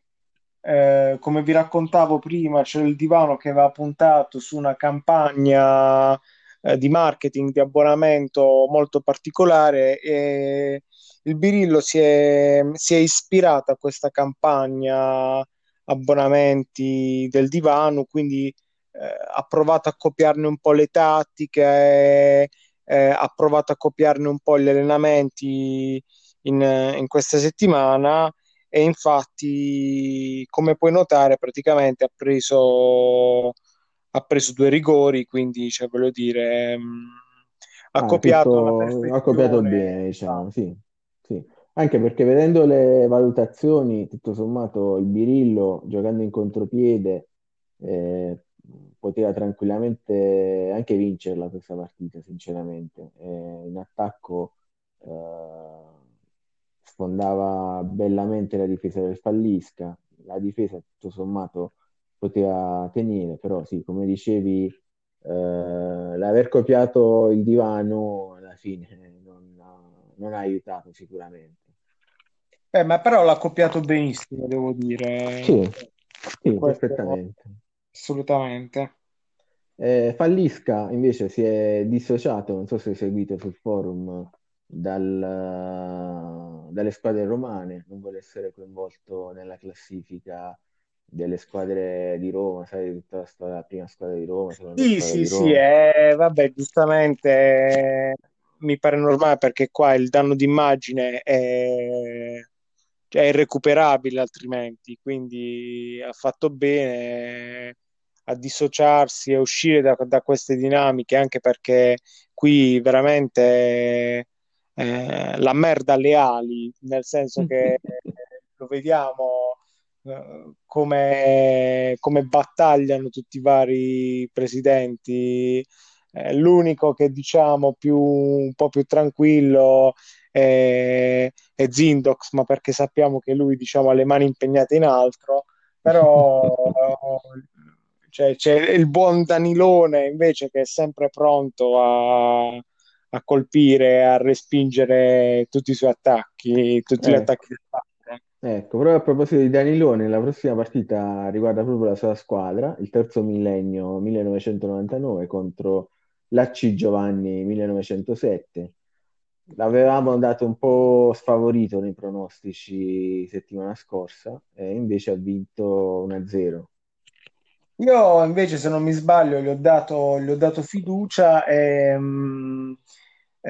eh, come vi raccontavo prima, c'era il divano che aveva puntato su una campagna eh, di marketing di abbonamento molto particolare e il Birillo si è, si è ispirato a questa campagna abbonamenti del divano, quindi eh, ha provato a copiarne un po' le tattiche, eh, ha provato a copiarne un po' gli allenamenti in, in questa settimana e infatti come puoi notare praticamente ha preso, ha preso due rigori quindi cioè, voglio dire mm, ha, ah, copiato tutto, ha copiato bene diciamo sì, sì. anche perché vedendo le valutazioni tutto sommato il Birillo giocando in contropiede eh, poteva tranquillamente anche vincerla questa partita sinceramente eh, in attacco eh, sfondava bellamente la difesa del Fallisca, la difesa tutto sommato poteva tenere, però sì, come dicevi, eh, l'aver copiato il divano alla fine non ha, non ha aiutato sicuramente. Eh, ma però l'ha copiato benissimo, devo dire. Sì, sì perfettamente. Assolutamente. Eh, Fallisca invece si è dissociato, non so se hai seguito sul forum, dal, dalle squadre romane, non vuole essere coinvolto nella classifica delle squadre di Roma, sai, tutta la, storia, la prima squadra di Roma. Sì, sì, sì, eh, vabbè, giustamente eh, mi pare normale perché qua il danno d'immagine è, cioè, è irrecuperabile altrimenti, quindi ha fatto bene a dissociarsi e uscire da, da queste dinamiche, anche perché qui veramente eh, la merda alle ali, nel senso che lo vediamo eh, come, come, battagliano tutti i vari presidenti. Eh, l'unico che diciamo più, un po' più tranquillo è, è Zindox, ma perché sappiamo che lui diciamo, ha le mani impegnate in altro, però cioè, c'è il buon Danilone invece che è sempre pronto a, a colpire, a respingere tutti i suoi attacchi, tutti eh. gli attacchi del padre. Ecco, proprio a proposito di Danilone, la prossima partita riguarda proprio la sua squadra, il terzo millennio 1999 contro l'AC Giovanni 1907. l'avevamo dato un po' sfavorito nei pronostici settimana scorsa e invece ha vinto 1-0. Io invece, se non mi sbaglio, gli ho dato, gli ho dato fiducia e mh, eh,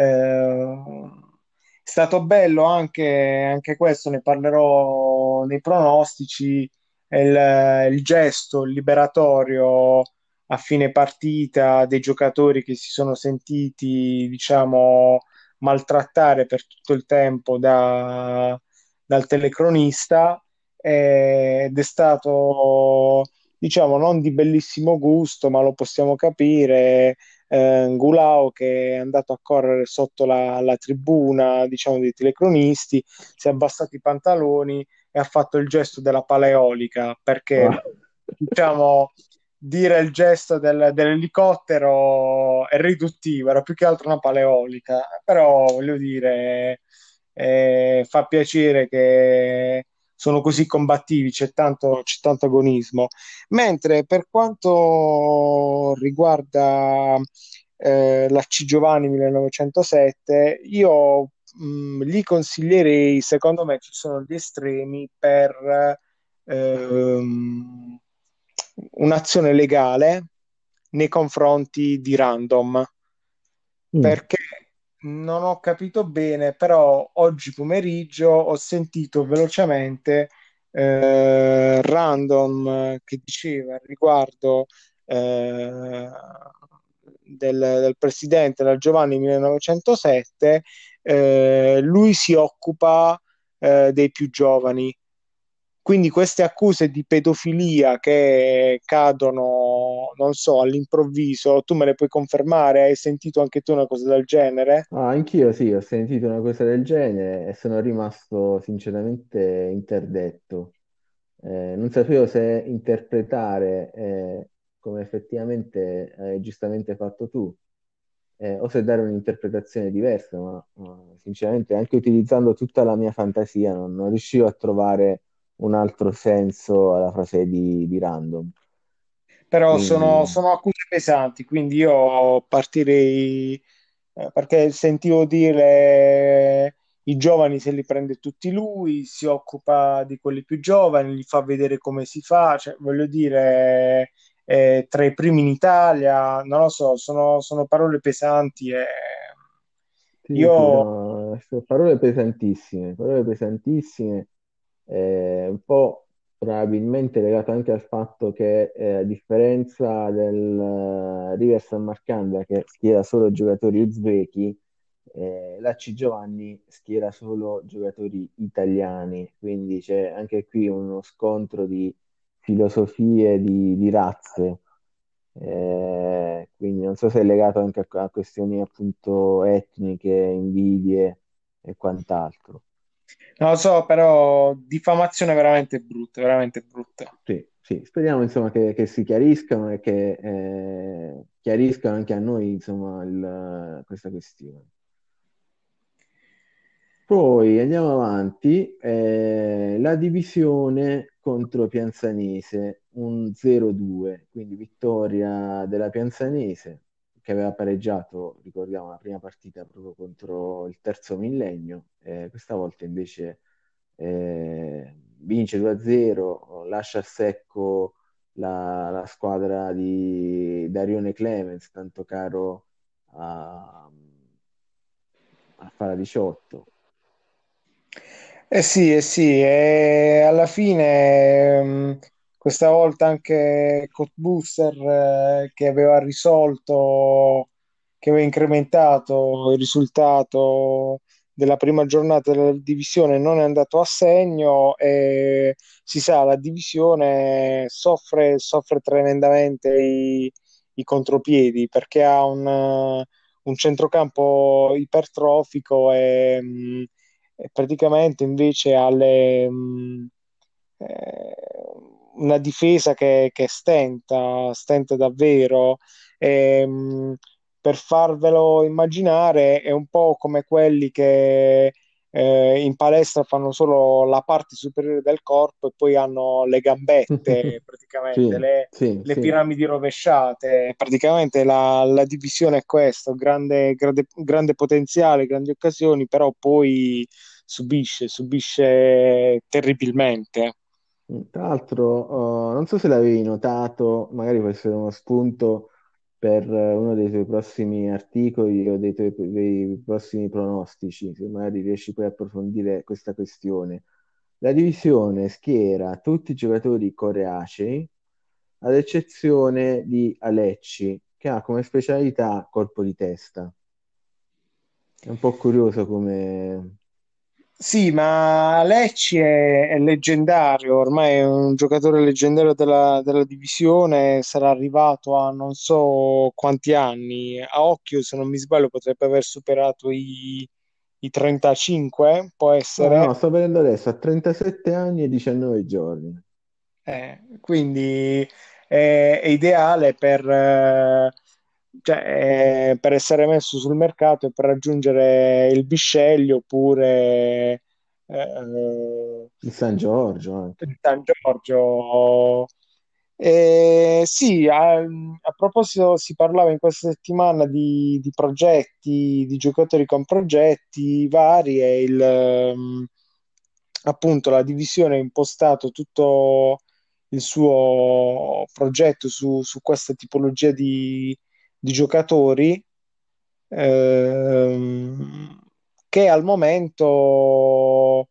è stato bello anche, anche questo, ne parlerò nei pronostici, il, il gesto liberatorio a fine partita dei giocatori che si sono sentiti, diciamo, maltrattare per tutto il tempo da, dal telecronista ed è stato diciamo non di bellissimo gusto, ma lo possiamo capire. Eh, Gulao che è andato a correre sotto la, la, tribuna, diciamo, dei telecronisti, si è abbassato i pantaloni e ha fatto il gesto della paleolica perché, oh. diciamo, dire il gesto del, dell'elicottero è riduttivo, era più che altro una paleolica, però voglio dire, eh, fa piacere che sono così combattivi, c'è tanto, c'è tanto agonismo. Mentre per quanto riguarda eh, la C Giovanni 1907, io mh, mm, li consiglierei, secondo me ci sono gli estremi per ehm, un'azione legale nei confronti di Random. Mm. Perché non ho capito bene, però oggi pomeriggio ho sentito velocemente eh, random che diceva riguardo eh, del, del, presidente del Giovanni 1907, eh, lui si occupa eh, dei più giovani quindi queste accuse di pedofilia che cadono, non so, all'improvviso, tu me le puoi confermare? Hai sentito anche tu una cosa del genere? Ah, anch'io sì, ho sentito una cosa del genere e sono rimasto sinceramente interdetto. Eh, non sapevo se interpretare eh, come effettivamente hai giustamente fatto tu, eh, o se dare un'interpretazione diversa, ma, ma, sinceramente anche utilizzando tutta la mia fantasia non, non riuscivo a trovare un altro senso alla frase di, di random. Però quindi... sono, sono, accuse pesanti, quindi io partirei eh, perché sentivo dire i giovani se li prende tutti lui, si occupa di quelli più giovani, li fa vedere come si fa, cioè, voglio dire, eh, tra i primi in Italia, non lo so, sono, sono parole pesanti e sì, io... No, parole pesantissime, parole pesantissime eh, un po' probabilmente legato anche al fatto che eh, a differenza del uh, River San Marcanda che schiera solo giocatori uzbeki, eh, la C Giovanni schiera solo giocatori italiani, quindi c'è anche qui uno scontro di filosofie, di, di razze. Eh, quindi non so se è legato anche a, a questioni appunto etniche, invidie e quant'altro. Non lo so, però diffamazione veramente brutta, veramente brutta. Sì, sì, speriamo insomma che, che si chiariscano e che eh, chiariscano anche a noi insomma il, questa questione. Poi andiamo avanti, eh, la divisione contro Pianzanese, un 0-2, quindi vittoria della Pianzanese che aveva pareggiato, ricordiamo, la prima partita proprio contro il terzo millennio, eh, questa volta invece eh, vince 2-0, lascia a secco la, la, squadra di Darione Clemens, tanto caro a, a Fara 18. Eh sì, eh sì, e alla fine mm, questa volta anche Cotbooster eh, che aveva risolto, che aveva incrementato il risultato della prima giornata della divisione non è andato a segno e si sa la divisione soffre, soffre tremendamente i, i contropiedi perché ha un, un centrocampo ipertrofico e, mm, e praticamente invece alle mm, eh, una difesa che, che stenta, stenta davvero. E, ehm, per farvelo immaginare, è un po' come quelli che eh, in palestra fanno solo la parte superiore del corpo e poi hanno le gambette, praticamente, Sì, le, sì, le sì. piramidi rovesciate. Praticamente la, la divisione è questa, grande, grande, grande potenziale, grandi occasioni, però poi subisce, subisce terribilmente. Tra l'altro, eh, non so se l'avevi notato, magari può essere uno spunto per eh, uno dei tuoi prossimi articoli o dei tuoi dei prossimi pronostici, se magari riesci poi a approfondire questa questione. La divisione schiera tutti i giocatori coreacei, ad eccezione di Alecci, che ha come specialità colpo di testa. È un po' curioso come... Sì, ma Lecce è, è leggendario, ormai è un giocatore leggendario della, della divisione, sarà arrivato a non so quanti anni, a occhio se non mi sbaglio potrebbe aver superato i, i 35, può Ah, no, essere, sto vedendo adesso, ha 37 anni e 19 giorni. Eh, quindi è, è ideale per, eh, cioè, eh, per essere messo sul mercato e per raggiungere il Bisceglie oppure eh, Il San Giorgio anche. il San Giorgio. Eh, sì, a, a proposito, si parlava in questa settimana di, di progetti, di giocatori con progetti vari e il, ehm, appunto la divisione ha impostato tutto il suo progetto su, su questa tipologia di, di giocatori ehm, che al momento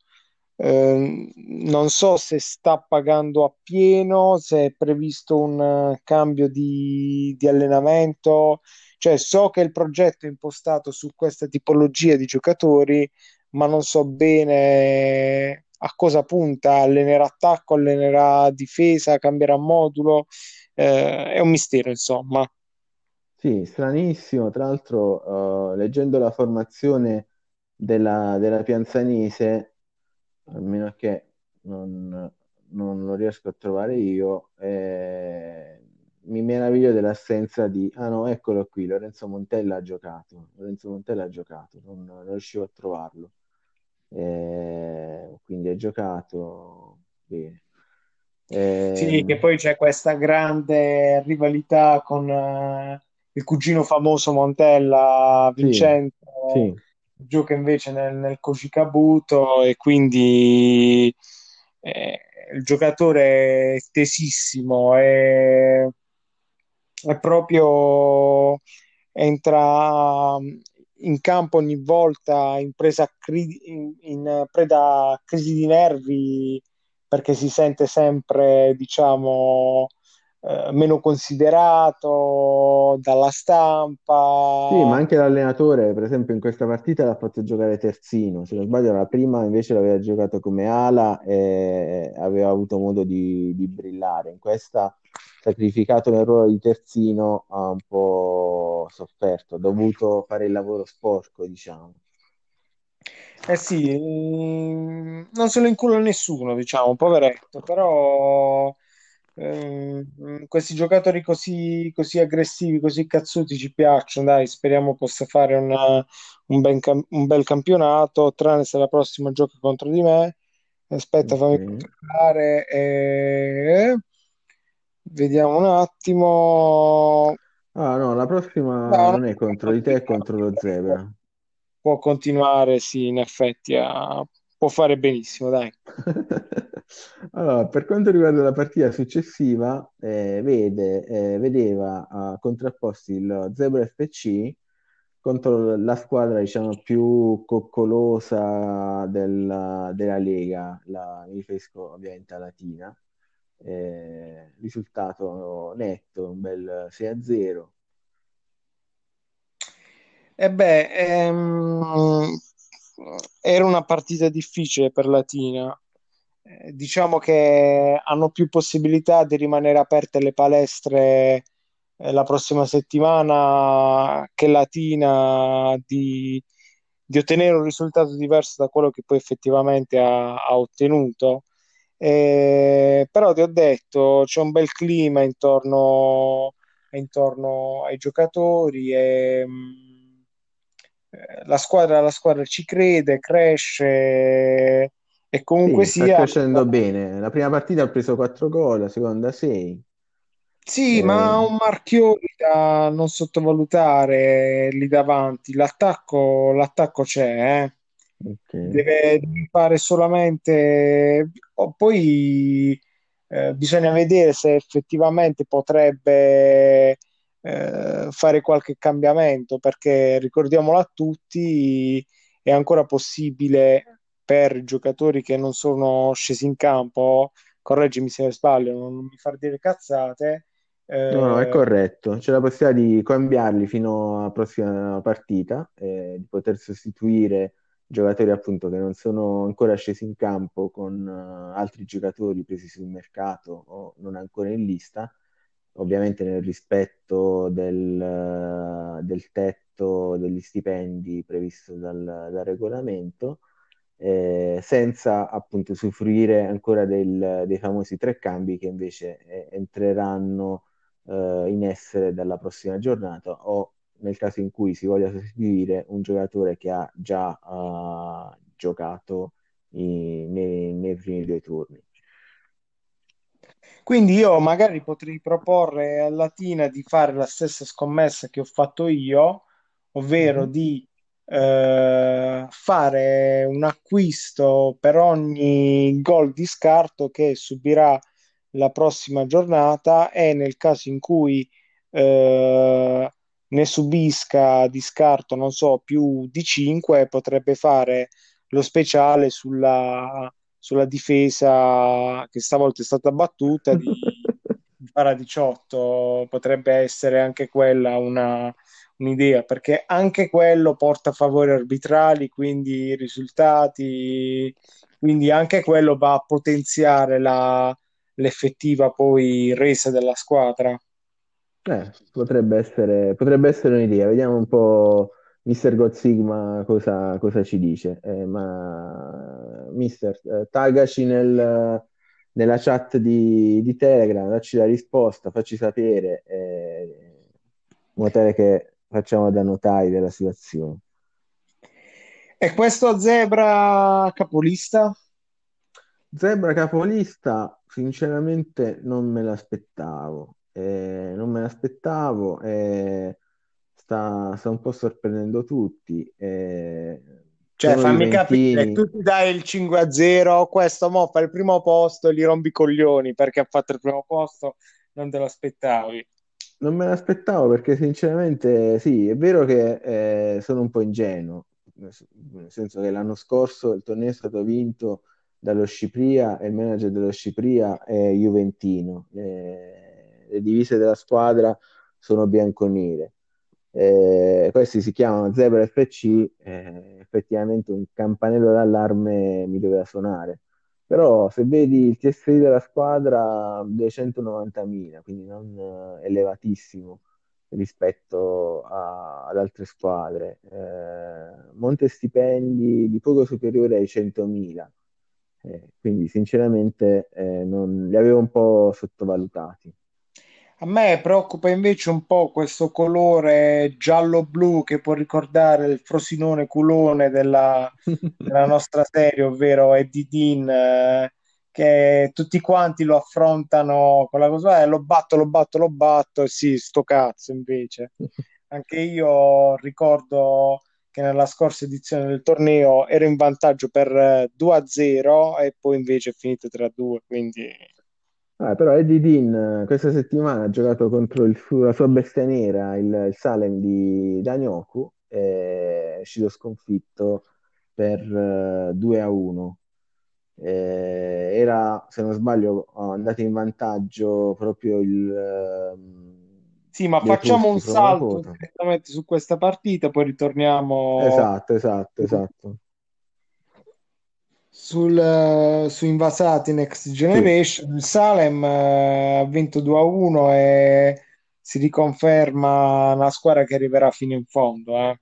ehm, non so se sta pagando appieno, se è previsto un eh, cambio di, di allenamento, cioè so che il progetto è impostato su questa tipologia di giocatori, ma non so bene a cosa punta, allenerà attacco, allenerà difesa, cambierà modulo, eh, è un mistero, insomma. Sì, stranissimo. Tra l'altro, eh, leggendo la formazione della, della Pianzanese, a meno che non, non lo riesco a trovare io, eh, mi meraviglio dell'assenza di... Ah no, eccolo qui, Lorenzo Montella ha giocato. Lorenzo Montella ha giocato, non, non riuscivo a trovarlo. Eh, quindi ha giocato bene. Sì, che Ehm, poi c'è questa grande rivalità con eh, il cugino famoso Montella, sì, Vincenzo, sì. gioca invece nel, nel Cogicabuto e quindi eh, il giocatore è tesissimo, è, è proprio entra in campo ogni volta in presa cri- in, in preda a crisi di nervi perché si sente sempre, diciamo, eh, meno considerato dalla Sì, ma stampa. anche l'allenatore, per esempio, in questa partita l'ha fatto giocare terzino. Se non sbaglio, la prima invece l'aveva giocato come ala e aveva avuto modo di, di brillare. In questa, sacrificato nel ruolo di terzino, ha un po' sofferto, ha dovuto fare il lavoro sporco, diciamo. Eh sì, mm, non se lo incula nessuno, diciamo, poveretto, però ehm, questi giocatori così, così aggressivi, così cazzuti ci piacciono, dai, speriamo possa fare una- un, ben un bel campionato, tranne se la prossima gioca contro di me. Aspetta, fammi controllare. eh, Vediamo un attimo. Ah, no, la prossima No, non non è contro di te, è contro lo Zebra. può continuare, sì, in effetti a- può fare benissimo, dai. Allora, per quanto riguarda la partita successiva, eh, vede, eh, vedeva ah, contrapposti il Zebra FC contro la squadra, diciamo, più coccolosa della, della Lega, la, mi riferisco ovviamente alla Latina. Eh, risultato netto, un bel 6-0. E beh, ehm, era una partita difficile per Latina. Eh, diciamo che hanno più possibilità di rimanere aperte le palestre eh, la prossima settimana che Latina di, di ottenere un risultato diverso da quello che poi effettivamente ha, ha ottenuto. Eh, però ti ho detto, c'è un bel clima intorno, intorno ai giocatori e, mh, eh, la squadra, la squadra ci crede, cresce e comunque sì, sta sia... crescendo bene. La prima partita ha preso 4 gol, la seconda 6. Sì, Eh, ma ha un marchione da non sottovalutare lì davanti. L'attacco, l'attacco c'è, eh. ok. Deve, deve fare solamente... oh, poi eh, bisogna vedere se effettivamente potrebbe eh, fare qualche cambiamento, perché ricordiamolo a tutti, è ancora possibile per giocatori che non sono scesi in campo, correggimi se sbaglio, non, mi far dire cazzate, No, no, è eh, corretto. C'è la possibilità di cambiarli fino alla prossima partita, eh, di poter sostituire giocatori appunto che non sono ancora scesi in campo con eh, altri giocatori presi sul mercato o non ancora in lista, ovviamente nel rispetto del, eh, del tetto degli stipendi previsto dal, dal regolamento, eh, senza appunto usufruire ancora del- dei famosi tre cambi che invece eh, entreranno eh, in essere dalla prossima giornata o nel caso in cui si voglia sostituire un giocatore che ha già eh, giocato i- nei, nei primi due turni. Quindi io magari potrei proporre a Latina di fare la stessa scommessa che ho fatto io, ovvero Mhm. di eh, fare un acquisto per ogni gol di scarto che subirà la prossima giornata e nel caso in cui eh, ne subisca di scarto, non so, più di 5, potrebbe fare lo speciale sulla sulla difesa che stavolta è stata battuta di, Para 18 potrebbe essere anche quella una, un'idea perché anche quello porta favori arbitrali quindi risultati quindi anche quello va a potenziare la, l'effettiva poi resa della squadra. Eh, potrebbe essere, potrebbe essere un'idea, vediamo un po' Mister God Sigma cosa, cosa ci dice. Eh, ma Mister, eh, taggaci nel- nella chat di, di Telegram, dacci la risposta, facci sapere, eh, in modo tale che facciamo da notai della situazione. e questo Zebra capolista Zebra capolista, sinceramente non me l'aspettavo. Eh, non me l'aspettavo e sta, sta un po' sorprendendo tutti. Eh, Cioè, fammi capire, Juventini. tu ti dai il 5 a 0, questo mo fa il primo posto e gli rompi i coglioni perché ha fatto il primo posto, non te l'aspettavi. Non me l'aspettavo perché sinceramente sì, è vero che eh, sono un po' ingenuo, nel senso che l'anno scorso il torneo è stato vinto dallo Scipria e il manager dello Scipria è Juventino. Le, le divise della squadra sono bianconere. Eh, questi si chiamano Zebra FC, eh, effettivamente un campanello d'allarme mi doveva suonare. Però se vedi il TSI della squadra 290.000, quindi non eh, elevatissimo rispetto a- ad altre squadre. Eh, monte stipendi di poco superiore ai 100.000, Eh, quindi sinceramente eh, non, li avevo un po' sottovalutati. A me preoccupa invece un po' questo colore giallo-blu che può ricordare il Frosinone culone della, della nostra serie, ovvero Eddie Dean, eh, che tutti quanti lo affrontano con la cosa, eh, lo batto, lo batto, lo batto, e sì, sto cazzo invece. Anche io ricordo che nella scorsa edizione del torneo ero in vantaggio per eh, 2-0 e poi invece è finito 3-2, quindi Ah, però Eddie Dean eh, questa settimana ha giocato contro il la sua bestia nera, il, il Salem di Danioku, e è uscito sconfitto per eh, 2 a 1. Eh, era, se non sbaglio, andato in vantaggio proprio il, ehm, Sì, ma facciamo un salto direttamente su questa partita, poi ritorniamo Esatto, esatto, esatto. Sul, eh, su Invasati Next Generation. Il Salem eh, ha vinto 2-1 e si riconferma una squadra che arriverà fino in fondo. eh.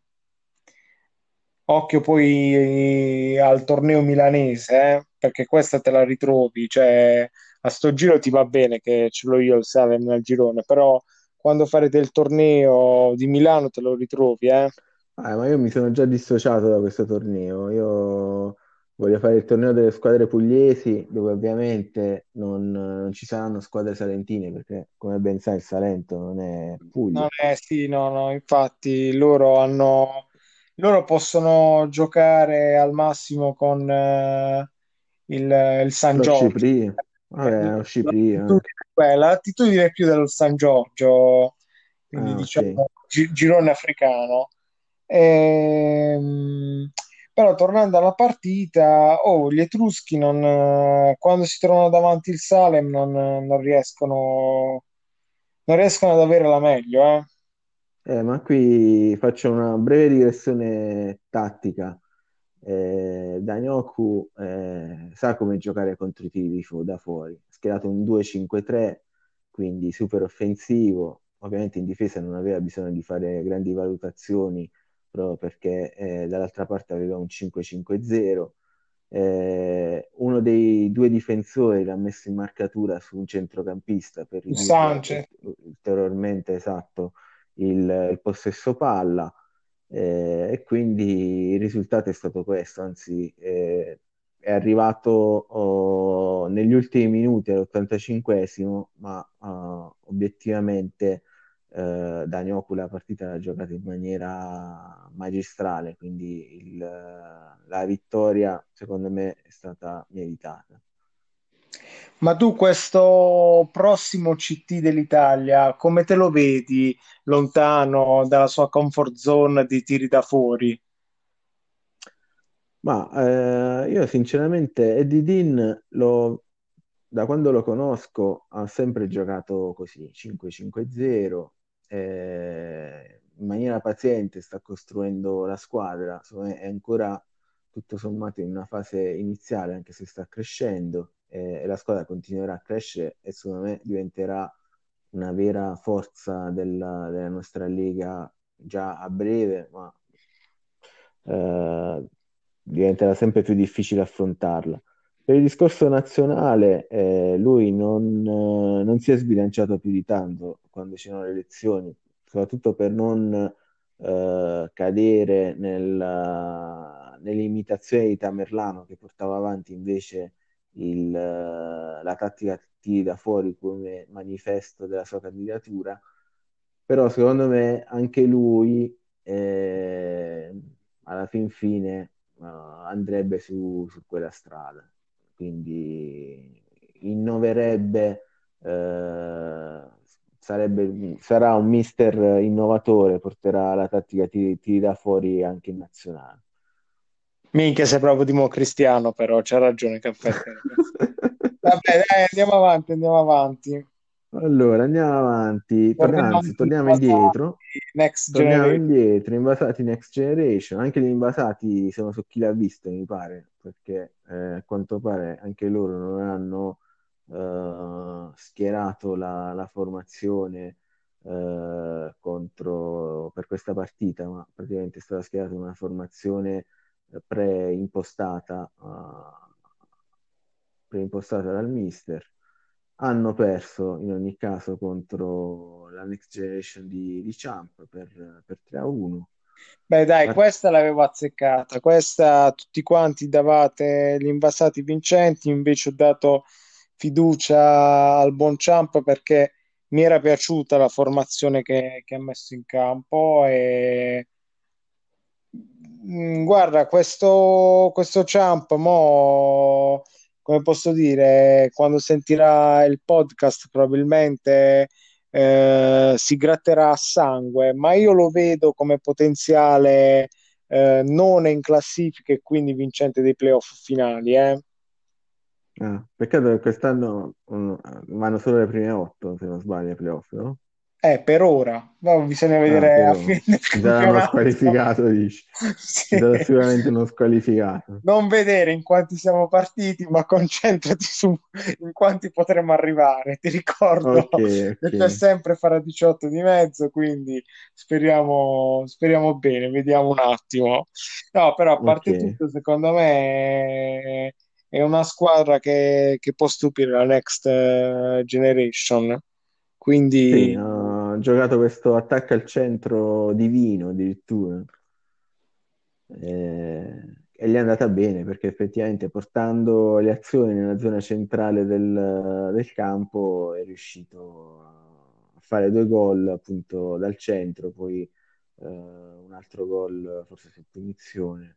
Occhio poi al torneo milanese, eh, perché questa te la ritrovi. Cioè, a sto giro ti va bene che ce l'ho io il Salem nel girone, però quando farete il torneo di Milano te lo ritrovi, eh. Ah, ma io mi sono già dissociato da questo torneo. Io voglio fare il torneo delle squadre pugliesi, dove ovviamente non, non ci saranno squadre salentine, perché come ben sai il Salento non è Non Puglia. è, sì, no, no, infatti loro hanno, loro possono giocare al massimo con eh, il, il San Lo Giorgio. Scipria, vabbè, lo Scipria. L'attitudine quella, l'attitudine è più dello San Giorgio, quindi Ah, diciamo gi- girone africano. Ehm, però tornando alla partita, oh, gli Etruschi non, eh, quando si trovano davanti il Salem non, non riescono, non riescono ad avere la meglio, eh. Eh, ma qui faccio una breve digressione tattica. Eh, Danioku eh, sa come giocare contro i tiri da fuori. Schierato un 2-5-3, quindi super offensivo. Ovviamente in difesa non aveva bisogno di fare grandi valutazioni, proprio perché eh, dall'altra parte aveva un 5-5-0. Eh, uno dei due difensori l'ha messo in marcatura su un centrocampista per Il ridurre ulteriormente esatto il, il possesso palla eh, e quindi il risultato è stato questo, anzi eh, è arrivato oh, negli ultimi minuti all'85esimo, ma oh, obiettivamente eh, Daniopou la partita l'ha giocata in maniera magistrale, quindi il, la vittoria secondo me è stata meritata. Ma tu questo prossimo CT dell'Italia, come te lo vedi lontano dalla sua comfort zone di tiri da fuori? Ma eh, io sinceramente Eddie Dean lo- da quando lo conosco ha sempre giocato così, 5-5-0, eh, in maniera paziente sta costruendo la squadra, è ancora tutto sommato in una fase iniziale, anche se sta crescendo, eh, e la squadra continuerà a crescere e secondo me diventerà una vera forza della, della nostra lega già a breve, ma eh, diventerà sempre più difficile affrontarla. Per il discorso nazionale, eh, lui non, eh, non si è sbilanciato più di tanto quando c'erano le elezioni, soprattutto per non eh, cadere nella- nell'imitazione di Tamerlano che portava avanti invece il, eh, la tattica tiri da fuori come manifesto della sua candidatura. Però secondo me anche lui eh, alla fin fine eh, andrebbe su, su quella strada. Quindi innoverebbe, eh, sarebbe- sarà un mister innovatore, porterà la tattica da fuori anche in nazionale. Minchia, sei proprio democristiano, però c'ha ragione Caffè. Vabbè, dai, andiamo avanti, andiamo avanti. Allora, andiamo avanti, torniamo, anzi, torniamo indietro, Next torniamo Generation. indietro, invasati Next Generation, anche gli invasati sono su chi l'ha visto, mi pare, perché eh, a quanto pare anche loro non hanno eh, schierato la, la formazione eh, contro, per questa partita, ma praticamente è stata schierata una formazione pre-impostata, eh, pre-impostata dal mister hanno perso in ogni caso contro la Next Generation di, di Champ per, per 3 a 1. Beh, dai, questa l'avevo azzeccata. Questa tutti quanti davate gli invasati vincenti, invece ho dato fiducia al buon Champ perché mi era piaciuta la formazione che, che ha messo in campo e Mm, Guarda, questo, questo Champ, mo, come posso dire, quando sentirà il podcast probabilmente eh, si gratterà a sangue, ma io lo vedo come potenziale eh, non in classifica e quindi vincente dei playoff finali, eh. Ah, peccato che quest'anno mm, vanno solo le prime 8, se non sbaglio, ai playoff, no? Eh, per ora, ma bisogna Ah, vedere a però fine ci sarà uno squalificato, dici. Sì. Sicuramente uno squalificato. Non vedere in quanti siamo partiti, ma concentrati su in quanti potremo arrivare. Ti ricordo Ok, che c'è sempre farà 18 di mezzo, quindi speriamo, speriamo bene, vediamo un attimo. No, però a parte ok. tutto, secondo me è una squadra che, che può stupire la next eh, generation. Sì, Quindi ha giocato questo attacco al centro divino addirittura. eh, e gli è andata bene perché effettivamente portando le azioni nella zona centrale del, del campo è riuscito a fare due gol appunto dal centro, poi eh, un altro gol forse su punizione.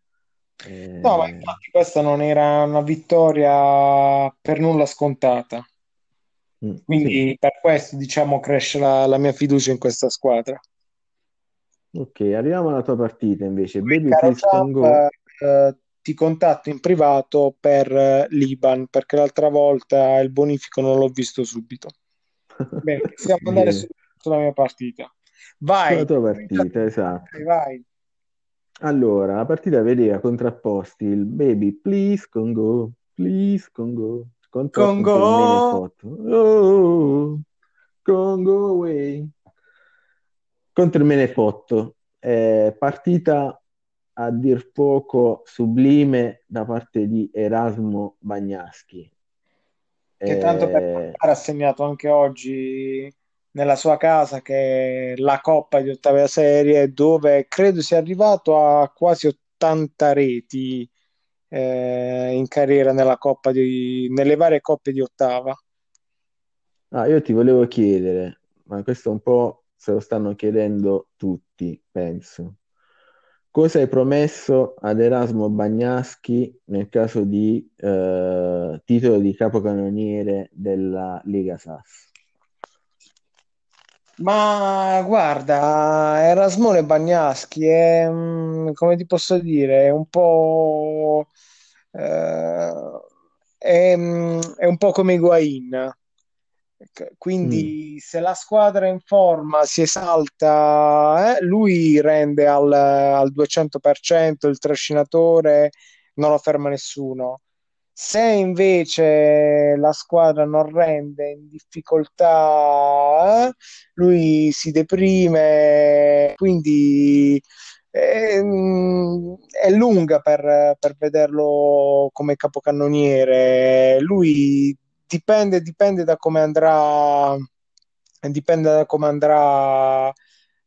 Eh... No, ma infatti questa non era una vittoria per nulla scontata. Mm, Quindi sì. per questo diciamo cresce la, la mia fiducia in questa squadra. Ok, arriviamo alla tua partita invece. Baby Caro Congo. Eh, ti contatto in privato per eh, l'Iban perché l'altra volta il bonifico non l'ho visto subito. Bene, possiamo andare su, sulla mia partita. Vai. Sulla tua partita, esatto. Vai. Allora, la partita vedeva contrapposti il Baby Please Congo, Please Congo, Congo, oh, Congo Way contro il Menefotto. Eh, partita a dir poco sublime da parte di Erasmo Bagnaschi. Che tanto per eh, ha segnato anche oggi nella sua casa che è la Coppa di ottava serie dove credo sia arrivato a quasi 80 reti eh, in carriera nella Coppa di, nelle varie coppe di ottava. Ah, io ti volevo chiedere, ma questo un po' se lo stanno chiedendo tutti, penso. Cosa hai promesso ad Erasmo Bagnaschi nel caso di eh, titolo di capocannoniere della Lega SAS? Ma guarda, Erasmone Bagnaschi è, mm, come ti posso dire, è un po'... Eh, è, mm, è un po' come Higuain quindi mm. se la squadra è in forma si esalta, eh, lui rende al, al 200%, il trascinatore non lo ferma nessuno. Se invece la squadra non rende in difficoltà, lui si deprime, quindi è, mm, è lunga per, per, vederlo come capocannoniere. Lui dipende, dipende da come andrà dipende da come andrà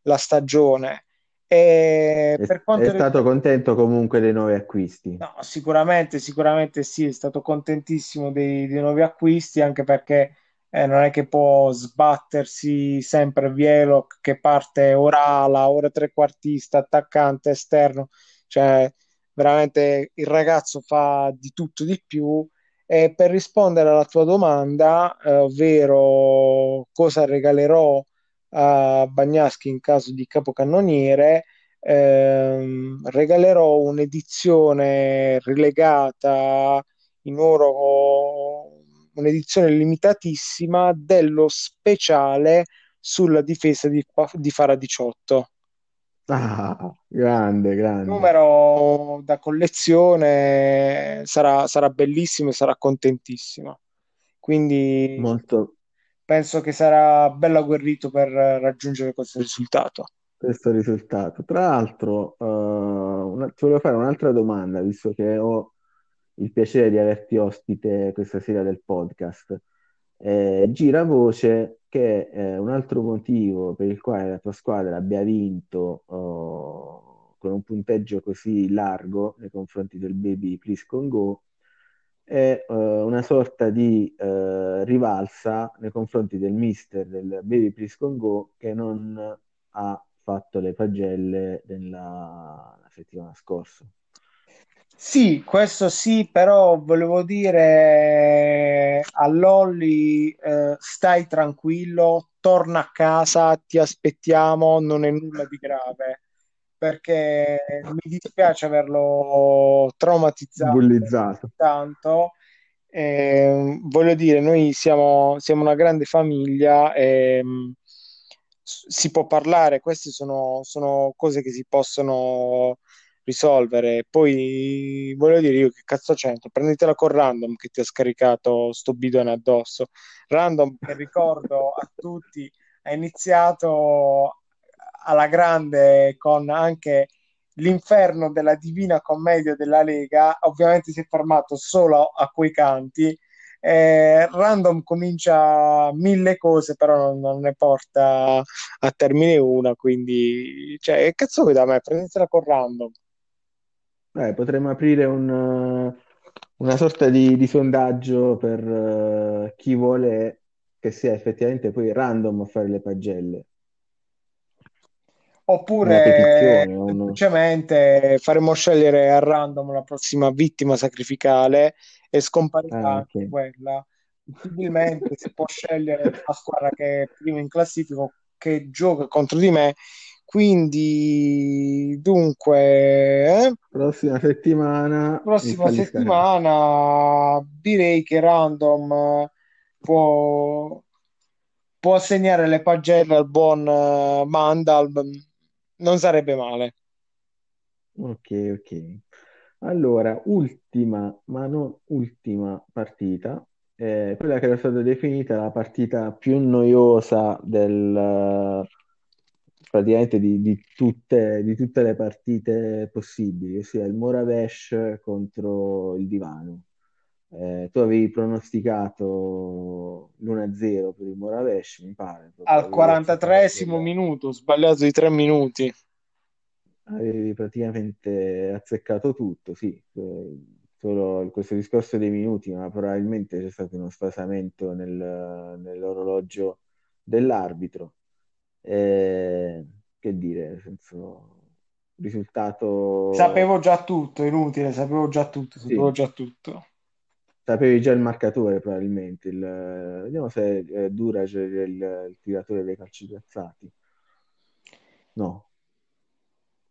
la stagione. E per quanto è stato contento comunque dei nuovi acquisti? No, sicuramente, sicuramente sì, è stato contentissimo dei, dei nuovi acquisti, anche perché eh, non è che può sbattersi sempre Vieloc che parte ora ala, ora trequartista, attaccante, esterno, cioè veramente il ragazzo fa di tutto di più e per rispondere alla tua domanda, eh, ovvero cosa regalerò a Bagnaschi in caso di capocannoniere, ehm, regalerò un'edizione rilegata in oro, un'edizione limitatissima dello speciale sulla difesa di, di Fara 18. Ah, grande, grande. Numero da collezione sarà, sarà bellissimo e sarà contentissimo. Quindi Molto. Penso che sarà bello agguerrito per raggiungere questo risultato. Questo risultato. Tra l'altro, uh, una, ti volevo fare un'altra domanda, visto che ho il piacere di averti ospite questa sera del podcast. Eh, gira voce che eh, un altro motivo per il quale la tua squadra abbia vinto oh, con un punteggio così largo nei confronti del Baby Please Congo è uh, una sorta di uh, rivalsa nei confronti del mister del Baby Please Congo che non ha fatto le pagelle nella settimana scorsa. Sì, questo sì, però volevo dire a Lolli eh, stai tranquillo, torna a casa, ti aspettiamo, non è nulla di grave, perché mi dispiace averlo traumatizzato bullizzato tanto. Eh, voglio dire, noi siamo, siamo una grande famiglia e mh, mm, si può parlare, queste sono, sono cose che si possono risolvere. Poi voglio dire io che cazzo c'entro? Prenditela con Random che ti ha scaricato sto bidone addosso. Random, che ricordo a tutti, ha iniziato alla grande con anche l'inferno della divina commedia della Lega. Ovviamente si è fermato solo a quei canti. Eh, random comincia mille cose, però non, non, ne porta a termine una. Quindi, cioè, che cazzo vuoi da me? Prendetela con random. Eh, potremmo aprire un, eh, una sorta di, di sondaggio per eh, chi vuole che sia effettivamente poi random a fare le pagelle. Oppure semplicemente faremo scegliere a random la prossima vittima sacrificale e scomparirà Ah, anche ok. quella. Possibilmente si può scegliere la squadra che è prima in classifica o che gioca contro di me. Quindi, dunque, eh, Prossima settimana prossima settimana direi che random eh, può, può assegnare le pagelle al buon eh, Mandal. Non sarebbe male. Ok, ok. Allora, ultima, ma non ultima partita, eh, quella che era stata definita la partita più noiosa del, praticamente di, di tutte, di tutte le partite possibili, ossia il Moravesh contro il Divano. Eh, tu avevi pronosticato l'1-0 per il Moravesh, mi pare, Al avevi azzeccato 43esimo quella, minuto, sbagliato di tre minuti. Avevi praticamente azzeccato tutto, sì, eh, solo questo discorso dei minuti, ma probabilmente c'è stato uno sfasamento nel- nell'orologio dell'arbitro. Eh, che dire, nel senso, risultato, Sapevo già tutto, inutile, sapevo già tutto, sapevo sì, già tutto. Sapevi già il marcatore probabilmente, il- vediamo se eh, Durage è il, il tiratore dei calci piazzati. No,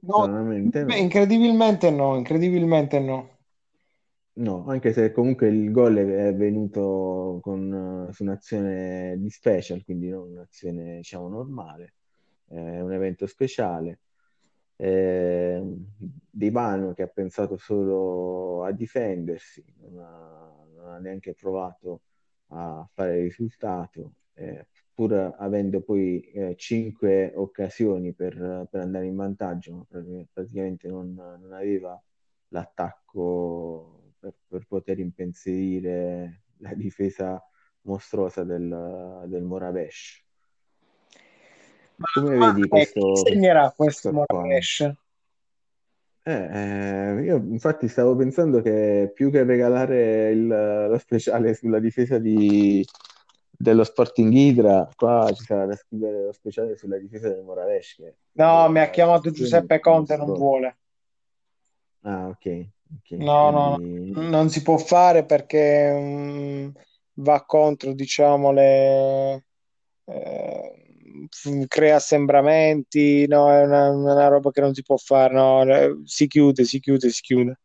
No, no. incredibilmente no, incredibilmente no. No, anche se comunque il gol è venuto con, su un'azione di special, quindi non un'azione, diciamo, normale, è un evento speciale. Eh, Dybala che ha pensato solo a difendersi, non ha, ha neanche provato a fare il risultato, eh, pur avendo poi eh, cinque occasioni per, per andare in vantaggio, ma praticamente non, non aveva l'attacco per, per poter impensierire la difesa mostruosa del, del Moravesh. Ma Come vedi domanda è chi questo, segnerà questo questo qua? Eh, eh, io infatti stavo pensando che più che regalare il- lo speciale sulla difesa di- dello Sporting Hydra, qua ci sarà da scrivere lo speciale sulla difesa del Moravesh, che No, mi ha chiamato Giuseppe Conte, non vuole. Ah, ok, ok, No, no, no, quindi non si può fare perché mm, va contro, diciamo, le... eh, crea assembramenti, no, è una, una roba che non si può fare, no, eh, si chiude, si chiude, si chiude.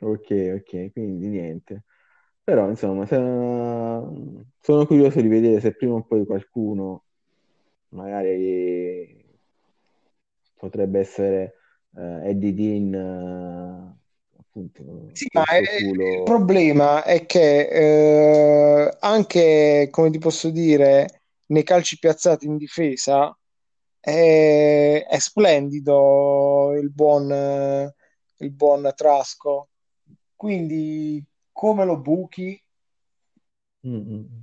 Ok, ok, quindi niente. Però, insomma, se- sono curioso di vedere se prima o poi qualcuno, magari potrebbe essere eh, Eddie Dean, eh, appunto, Sì, ma suo il culo. problema è che eh, anche, come ti posso dire, nei calci piazzati in difesa è, è splendido il buon, eh, il buon Trasco. Quindi, come lo buchi? Mm, mm. mm.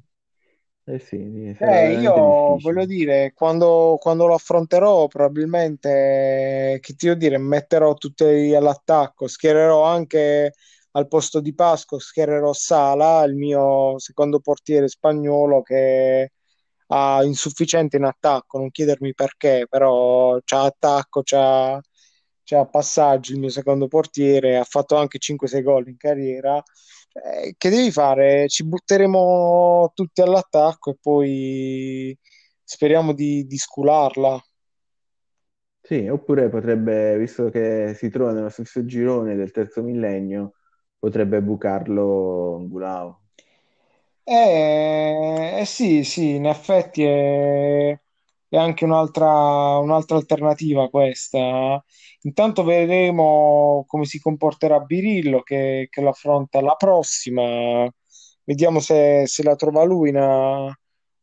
Eh sì, Eh, io voglio dire, quando, quando lo affronterò, probabilmente, che ti devo dire, metterò tutti all'attacco, schiererò anche al posto di Pasco, schiererò Sala, il mio secondo portiere spagnolo che ha insufficiente in attacco, non chiedermi perché, però c'ha attacco, c'ha, c'ha passaggi, il mio secondo portiere, ha fatto anche 5-6 gol in carriera eh, che devi fare? Ci butteremo tutti all'attacco e poi speriamo di, di scularla. Sì, oppure potrebbe, visto che si trova nello stesso girone del terzo millennio, potrebbe bucarlo Ngulao. Eh, eh sì, sì, in effetti è, è anche un'altra un'altra alternativa questa. Intanto vedremo come si comporterà Birillo che, che lo affronta la prossima. Vediamo se, se la trova lui una,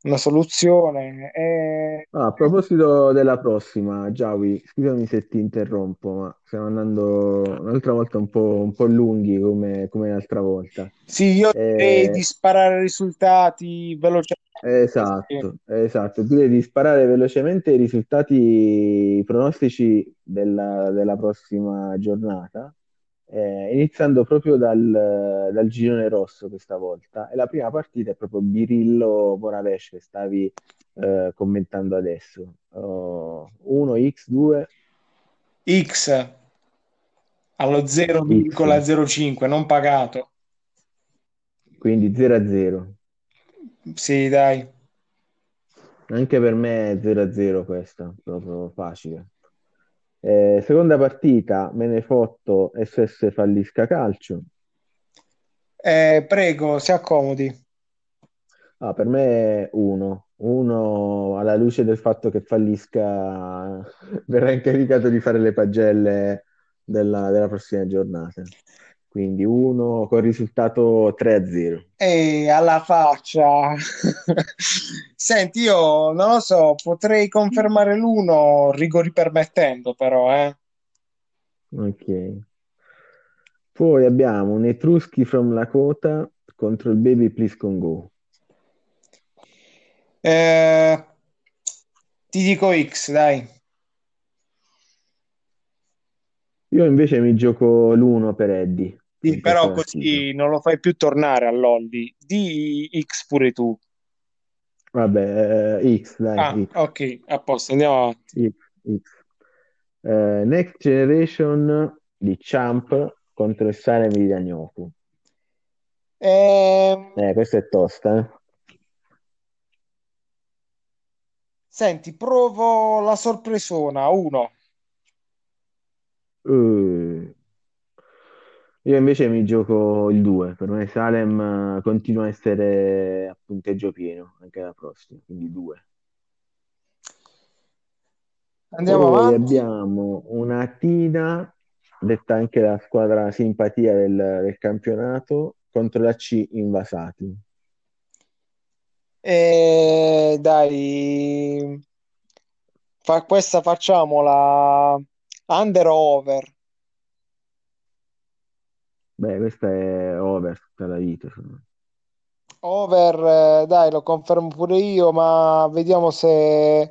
una soluzione. E- Ah, a proposito della prossima, Giavi, scusami se ti interrompo, ma stiamo andando un'altra volta un po', un po' lunghi come, come l'altra volta. Sì, io direi di Eh, sparare risultati velocemente. Esatto, esatto. Tu devi sparare velocemente i risultati pronostici della, della prossima giornata eh, iniziando proprio dal, dal girone rosso questa volta. E la prima partita è proprio Birillo Moravesh che stavi eh, commentando adesso. 1 X 2 X allo 0,05 non pagato. Quindi 0 a 0. Sì, dai. Anche per me è 0 a 0 questa, proprio facile. Eh, seconda partita, Menefotto SS Fallisca Calcio. Eh, prego, si accomodi. Ah, per me uno. Uno alla luce del fatto che Fallisca verrà incaricato di fare le pagelle della, della prossima giornata. Quindi uno con risultato 3-0. E alla faccia. Senti, io non lo so, potrei confermare l'uno, rigori permettendo, però, eh. Ok. Poi abbiamo un Etruschi from Lakota contro il Baby Please Con Go. Eh, ti dico X, dai. Io invece mi gioco l'1 per Eddie. Sì, però così non lo fai più tornare all'Oldi. Di X pure tu. Vabbè, eh, X, dai. Ah, X. ok, a posto, andiamo avanti. X, X. Uh, Next Generation di Champ contro il Salem di Danyoku. Eh... eh, questa è tosta, eh? Senti, provo la sorpresona, uno. Uh, io invece mi gioco il 2, per me Salem eh, continua a essere a punteggio pieno anche la prossima, quindi 2. Andiamo Poi avanti. abbiamo una Tina, detta anche la squadra simpatia del, del campionato, contro la C Invasati. E dai, fa, questa facciamola under o over. Beh, questa è over tutta la vita. Over, eh, dai, lo confermo pure io, ma vediamo se,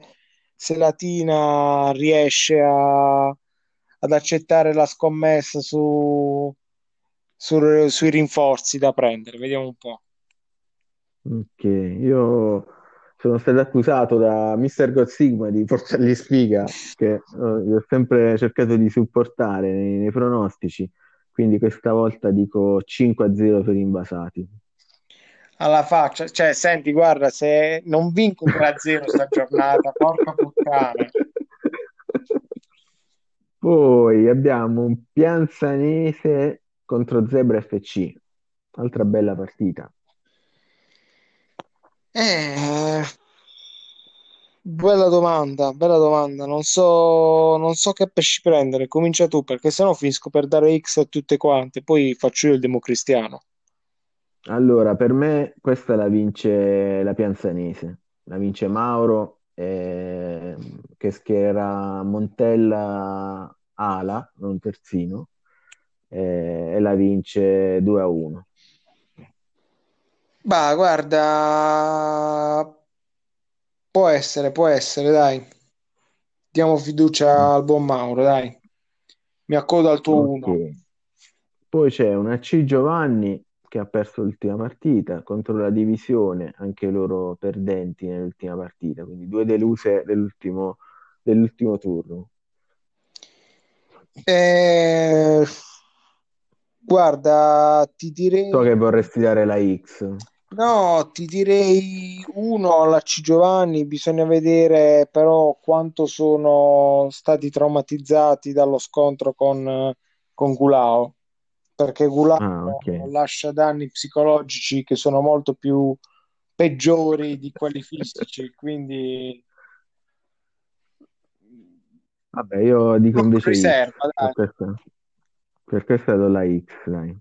se la Tina riesce a- ad accettare la scommessa su, su- sui rinforzi da prendere. Vediamo un po'. Ok, io sono stato accusato da Mr. God Sigma di portargli sfiga, che gli ho sempre cercato di supportare nei, nei pronostici, quindi questa volta dico 5-0 per Invasati. Alla faccia, cioè, senti, guarda, se non vinco 3-0 sta giornata, porca puttana. Poi abbiamo un Pianzanese contro Zebra FC, altra bella partita. Eh, bella domanda, bella domanda. Non so, non so che pesci prendere. Comincia tu, perché sennò finisco per dare X a tutte quante. Poi faccio io il democristiano. Allora, per me questa la vince la Pianzanese, la vince Mauro, eh, che schiererà Montella ala, non terzino, eh, e la vince 2 a 1. Bah, guarda, può essere, può essere, dai. Diamo fiducia al buon Mauro, dai. Mi accodo al tuo 1. Ok. Poi c'è una C Giovanni che ha perso l'ultima partita contro la divisione, anche loro perdenti nell'ultima partita, quindi due deluse dell'ultimo dell'ultimo turno. Eh, guarda, ti direi... So che vorresti dare la X. No, ti direi uno alla C Giovanni, bisogna vedere però quanto sono stati traumatizzati dallo scontro con, con Gulao, perché Gulao Ah, ok. lascia danni psicologici che sono molto più peggiori di quelli fisici, quindi Vabbè, io dico invece X. riserva, dai. Per questa, per questa do la X, dai.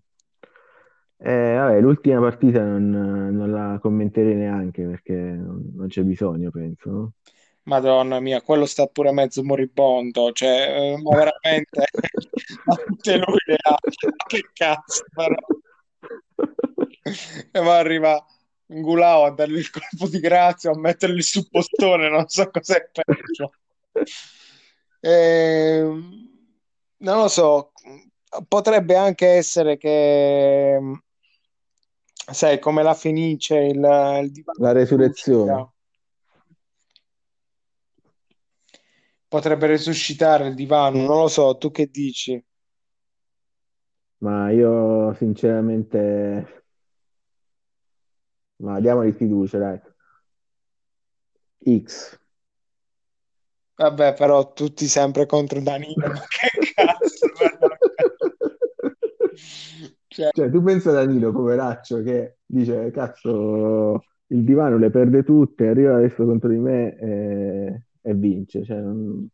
Eh, vabbè, l'ultima partita non, non la commenterei neanche perché non, non c'è bisogno, penso, no? Madonna mia, quello sta pure mezzo moribondo, cioè, eh, ma veramente, tutte lui le ha, che cazzo, però. E poi arriva Gulao a dargli il colpo di grazia, a mettergli sul postone, non so cos'è peggio. Ehm, non lo so, potrebbe anche essere che, sai, come la Fenice, il, il divano La resurrezione. Potrebbe resuscitare il divano, non lo so, tu che dici? Ma io sinceramente, ma diamogli fiducia, dai. X. Vabbè, però tutti sempre contro Danilo, che cazzo. Cioè, Cioè, tu pensa Danilo, poveraccio, che dice, cazzo, il divano le perde tutte, arriva adesso contro di me e, e vince. Cioè, non,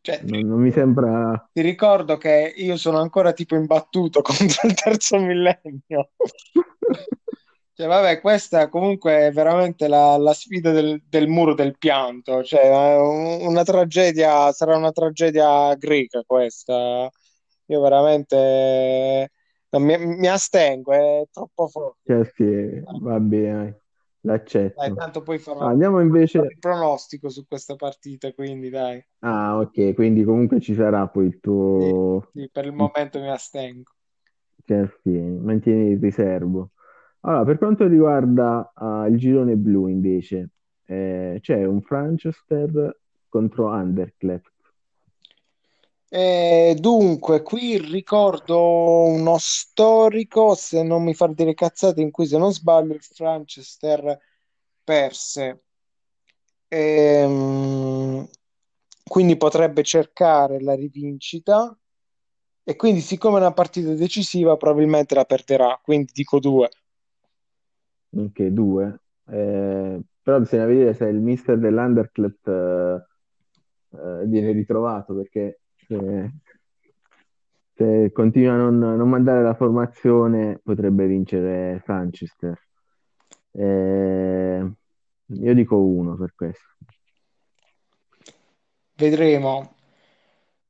cioè, non- non mi sembra... ti ricordo che io sono ancora tipo imbattuto contro il terzo millennio. Cioè, vabbè, questa comunque è veramente la, la sfida del, del muro del pianto. Cioè, una tragedia, sarà una tragedia greca questa. Io veramente non mi, mi astengo, è troppo forte. Cioè, sì, va bene, dai, Dai, l'accetto. tanto poi farò Ah, Andiamo invece... il pronostico su questa partita, quindi dai, Ah, ok, quindi comunque ci sarà poi il sì, tuo... sì, per il momento mi astengo. Ti astieni, mantieni il riservo. Allora, per quanto riguarda ah, il girone blu, invece, eh, c'è un Franchester contro Anderlecht. E dunque, qui ricordo uno storico, se non mi far dire cazzate, in cui se non sbaglio il Franchester perse. Ehm, quindi potrebbe cercare la rivincita e quindi siccome è una partita decisiva probabilmente la perderà, quindi dico due. Anche due. Eh, però bisogna vedere se il mister dell'Anderlecht eh, eh, viene ritrovato, perché se, se continua a non, non mandare la formazione potrebbe vincere Franchester. Eh, io dico uno per questo. Vedremo.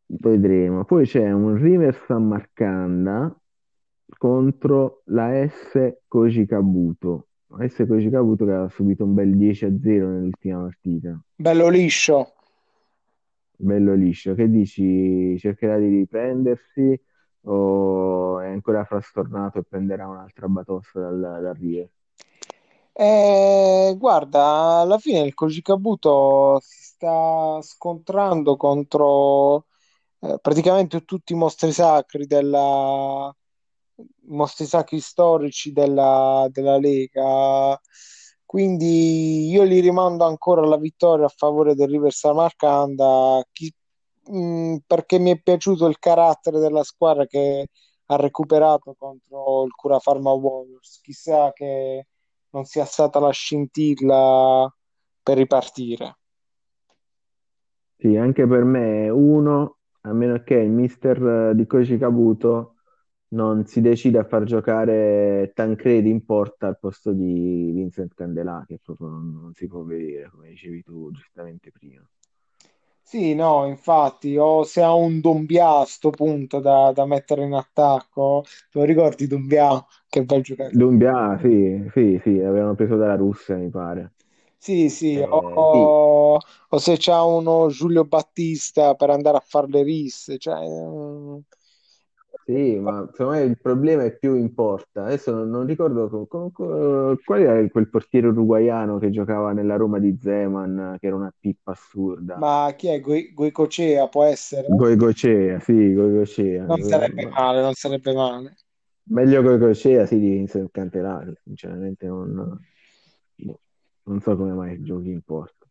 Vedremo. Poi c'è un River San Marcanda contro la S Koji Kabuto. La S Koji Kabuto che ha subito un bel 10 a 0 nell'ultima partita. Bello liscio. Bello liscio. Che dici? Cercherà di riprendersi o è ancora frastornato e prenderà un'altra batosta dal, dal River? Eh, guarda, alla fine il Koji Kabuto si sta scontrando contro eh, praticamente tutti i mostri sacri della mostri sacri storici della, della Lega. Quindi io li rimando ancora alla vittoria a favore del River Samarcanda, chi- mh, perché mi è piaciuto il carattere della squadra che ha recuperato contro il Cura Pharma Warriors. Chissà che non sia stata la scintilla per ripartire. Sì, anche per me è uno, a meno che il mister eh, di Koji Kabuto non si decide a far giocare Tancredi in porta al posto di Vincent Candelà, che proprio non, non si può vedere, come dicevi tu giustamente prima. Sì, no, infatti, o se ha un Dombia a sto punto da, da mettere in attacco, te lo ricordi Dombia? Che bel giocatore. Dumbia, sì, sì, sì, l'avevano preso dalla Russia, mi pare. Sì, sì, Eh, o, o se c'ha uno Giulio Battista per andare a fare le risse, cioè, mm, Sì, ma secondo me il problema è più in porta. Adesso non, non ricordo co- co- co- qual era quel portiere uruguaiano che giocava nella Roma di Zeman, che era una pippa assurda. ma chi è? Goi- Goicocea può essere? Goigocea, sì, Goigocea. Non sarebbe Ma- male, non sarebbe male. Meglio Goigocea, sì, di che sinceramente non, non so come mai giochi in porta.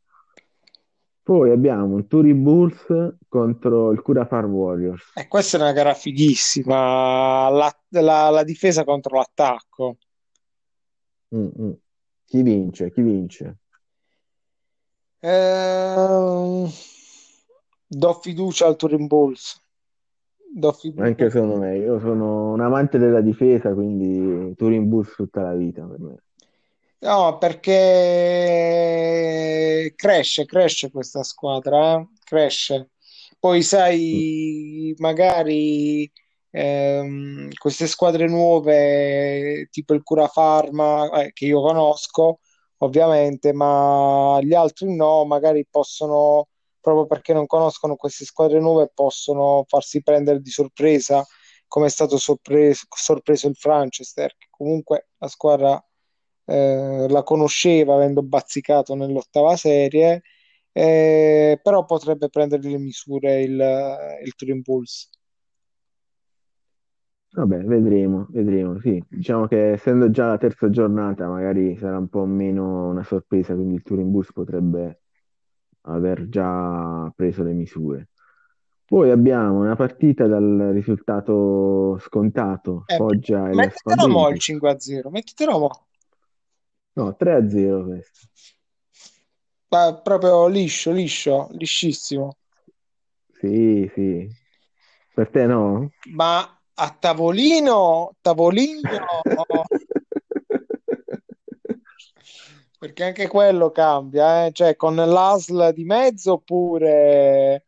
Poi abbiamo un Turi Bulls contro il Cura Far Warriors. E questa è una gara fighissima, la, la- la difesa contro l'attacco. Mm, mm. Chi vince? Chi vince? Ehm, do fiducia al Turin Bulls. Anche secondo me, io sono un amante della difesa, quindi Turin Bulls tutta la vita per me. No, perché cresce, cresce questa squadra, eh? Cresce. Poi sai, magari ehm, queste squadre nuove, tipo il Curafarma, eh, che io conosco, ovviamente, ma gli altri no, magari possono proprio perché non conoscono queste squadre nuove possono farsi prendere di sorpresa come è stato sorpreso, sorpreso il Franchester, che comunque la squadra eh, la conosceva avendo bazzicato nell'ottava serie, eh, però potrebbe prendere le misure il, il Turin Bulls. Vabbè, vedremo, vedremo, sì. Diciamo che essendo già la terza giornata, magari sarà un po' meno una sorpresa, quindi il Turin Bus potrebbe aver già preso le misure. Poi abbiamo una partita dal risultato scontato, Eh, Foggia e mettetelo mo il l'F20. 5-0, mettetelo mo. No, 3-0 questo. Ma proprio liscio, liscio, liscissimo. Sì, sì. Per te no? Ma a tavolino, tavolino, perché anche quello cambia, eh? Cioè con l'ASL di mezzo oppure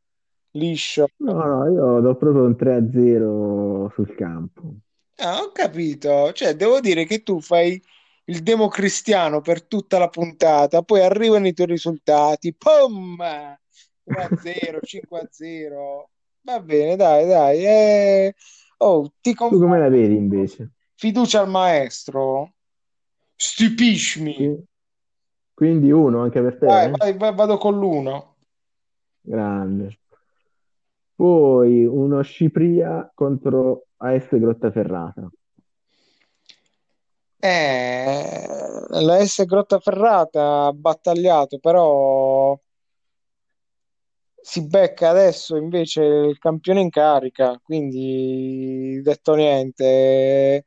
liscio. No, no, io do proprio un 3-0 sul campo. Ah, ho capito, cioè devo dire che tu fai il democristiano per tutta la puntata, poi arrivano i tuoi risultati, pum! 1-0, 5-0. Va bene, dai, dai. eh. Oh, ti Tu come la vedi invece? Fiducia al maestro. Stupiscimi. Qui- Quindi uno anche per te? Vai, eh? vai, vai, vado con l'uno. Grande. Poi uno Scipria contro AS Grottaferrata. Eh, la S Grottaferrata ha battagliato, però si becca adesso invece il campione in carica, quindi detto niente.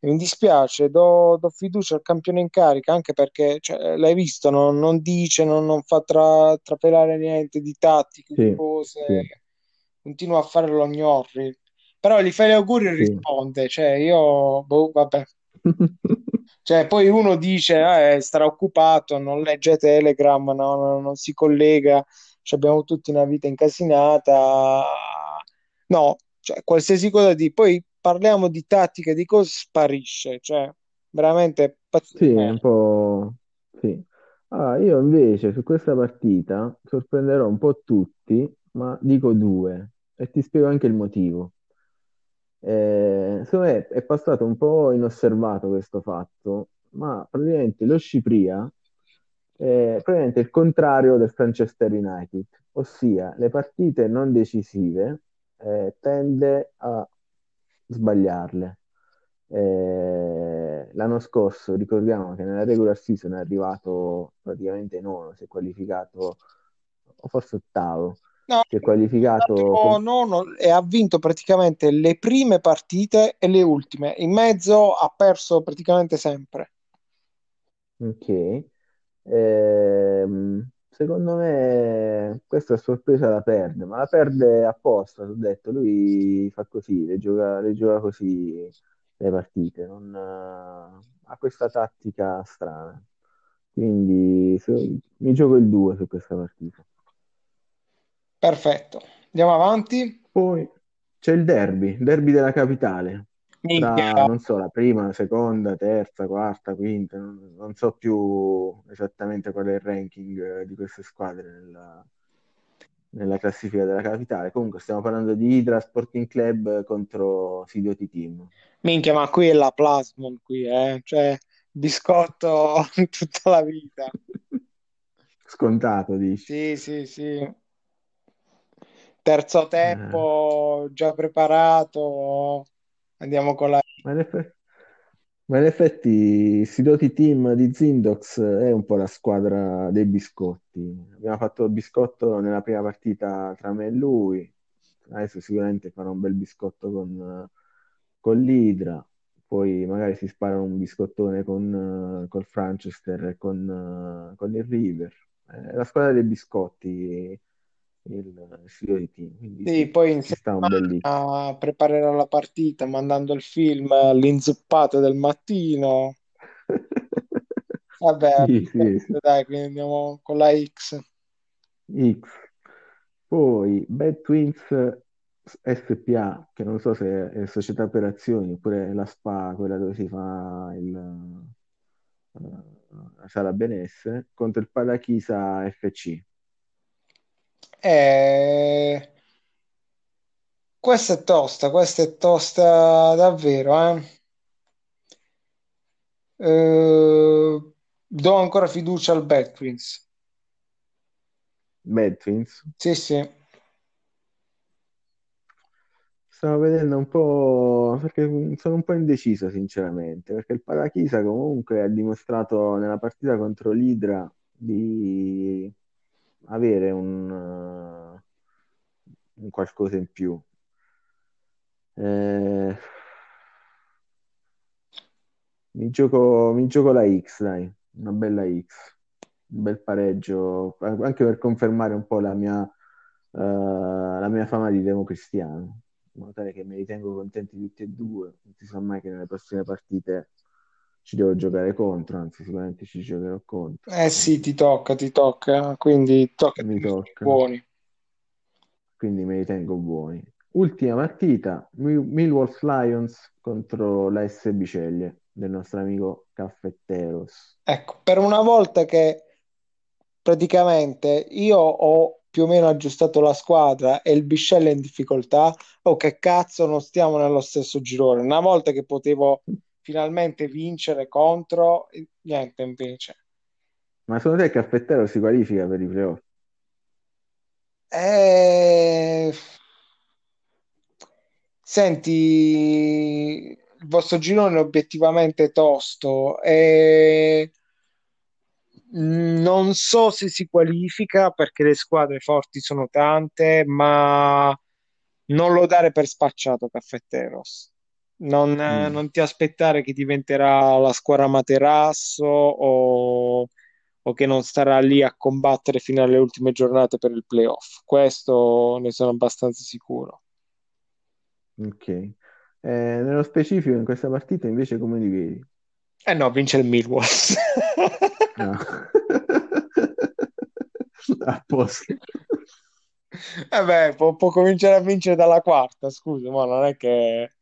Mi dispiace, do, do fiducia al campione in carica anche perché cioè, l'hai visto, non, non dice, non, non fa tra, trapelare niente di tattiche, di Sì, cose, sì, continua a fare lo gnorri. Però gli fai gli auguri e sì. risponde, cioè io, boh, vabbè. Cioè, poi uno dice, eh, starà occupato, non legge Telegram, no, no, non si collega, cioè, abbiamo tutti una vita incasinata. No, cioè, qualsiasi cosa di... Poi parliamo di tattica, di cose, sparisce, cioè, veramente pazzo di Sì, è un po'... Sì. Ah, io invece su questa partita sorprenderò un po' tutti, ma dico due e ti spiego anche il motivo. Eh, è passato un po' inosservato questo fatto, ma praticamente lo Scipria è praticamente il contrario del Manchester United, ossia le partite non decisive eh, tende a sbagliarle. Eh, l'anno scorso ricordiamo che nella regular season è arrivato praticamente nono, si è qualificato, o forse ottavo, No, si è qualificato con- nono e ha vinto praticamente le prime partite e le ultime. In mezzo ha perso praticamente sempre. Ok. Ehm, secondo me questa sorpresa la perde, ma la perde apposta, ho detto, lui fa così, le gioca, le gioca così le partite, non, ha questa tattica strana. Quindi se- mi gioco il 2 su questa partita. Perfetto. Andiamo avanti. Poi c'è il derby, derby della capitale, tra, Minchia. non so, la prima, seconda, terza, quarta, quinta, non, non so più esattamente qual è il ranking eh, di queste squadre nella, nella classifica della capitale. Comunque stiamo parlando di Hydra Sporting Club contro Sidioti Team. Minchia, ma qui è la Plasmon qui, eh? Cioè, biscotto tutta la vita. Scontato, dici? Sì, sì, sì. Terzo Eh, tempo, già preparato. Andiamo con la... ma in effetti, ma in effetti il Sidoti Team di Zindox è un po' la squadra dei biscotti. Abbiamo fatto il biscotto nella prima partita tra me e lui. Adesso sicuramente farò un bel biscotto con, con l'Hydra. Poi magari si spara un biscottone con, eh, col Franchester e con, eh, con il River. È la squadra dei biscotti, il Sidoti Team. Quindi Sì, sì, poi in settimana preparerò la partita mandando il film L'inzuppato del mattino. Vabbè, Sì, sì, sì. dai, quindi andiamo con la X. X. Poi Bad Twins SPA, che non so se è società per azioni oppure la SPA, quella dove si fa il, eh, la sala benessere, contro il Padachisa FC. Eh, questa è tosta, questa è tosta davvero, eh. Eh, do ancora fiducia al Bad Twins. Bad Twins. Sì, sì. Stavo vedendo un po' perché sono un po' indeciso sinceramente, perché il Parachisa comunque ha dimostrato nella partita contro l'Idra di avere un, uh, un qualcosa in più. Eh, mi gioco, mi gioco la X, dai, una bella X, un bel pareggio, anche per confermare un po' la mia, uh, la mia fama di democristiano in modo tale che mi ritengo contenti tutti e due. Non si sa mai che nelle prossime partite ci devo giocare contro, anzi sicuramente ci giocherò contro. Eh sì, ti tocca, ti tocca, quindi tocca mi tocca. buoni. Quindi mi ritengo buoni. Ultima partita, Millwall Lions contro la S Biceglie del nostro amico Caffetteros. Ecco, per una volta che praticamente io ho più o meno aggiustato la squadra e il Biscella è in difficoltà, o oh, che cazzo non stiamo nello stesso girone. Una volta che potevo finalmente vincere contro, niente invece. Ma secondo te Caffettero si qualifica per i playoff? Eh... Senti, il vostro girone è obiettivamente tosto e non so se si qualifica perché le squadre forti sono tante, ma non lo dare per spacciato Caffetteros. Non, mm. non ti aspettare che diventerà la squadra Materasso o, o, che non starà lì a combattere fino alle ultime giornate per il playoff. Questo ne sono abbastanza sicuro. Ok. Eh, nello specifico in questa partita invece come li vedi? Eh no, vince il Millwall. no. a posto. Eh beh, può, può, cominciare a vincere dalla quarta, scusa, ma non è che...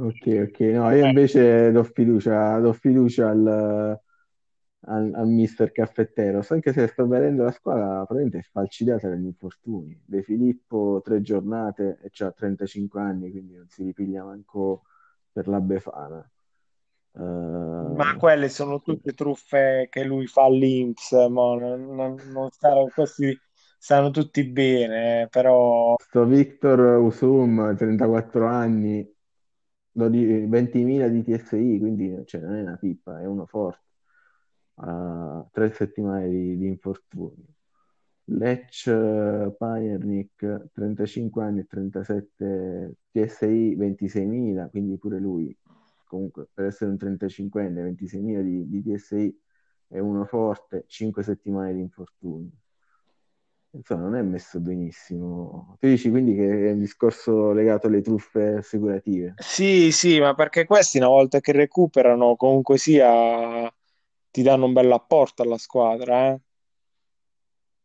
Ok, ok, no, io invece do fiducia, do fiducia al, al, al mister Caffettero, anche se sto vedendo la squadra praticamente sfalcidata dagli infortuni. De Filippo tre giornate e ha 35 anni, quindi non si ripiglia manco per la Befana. Uh, ma quelle sono tutte truffe che lui fa all'Inps, ma non, non, non stanno, questi stanno tutti bene, però... Sto Victor Usum, 34 anni, 20.000 di TSI, quindi cioè, non è una pippa, è uno forte. Uh, tre settimane di, di infortuni. Lech Pajernik, 35 anni e 37 TSI, 26.000, quindi pure lui comunque per essere un 35enne, 26.000 di, di TSI è uno forte, 5 settimane di infortuni. Insomma, non è messo benissimo. Tu dici quindi che è un discorso legato alle truffe assicurative? Sì, sì, ma perché questi una volta che recuperano, comunque sia, ti danno un bel apporto alla squadra. Eh?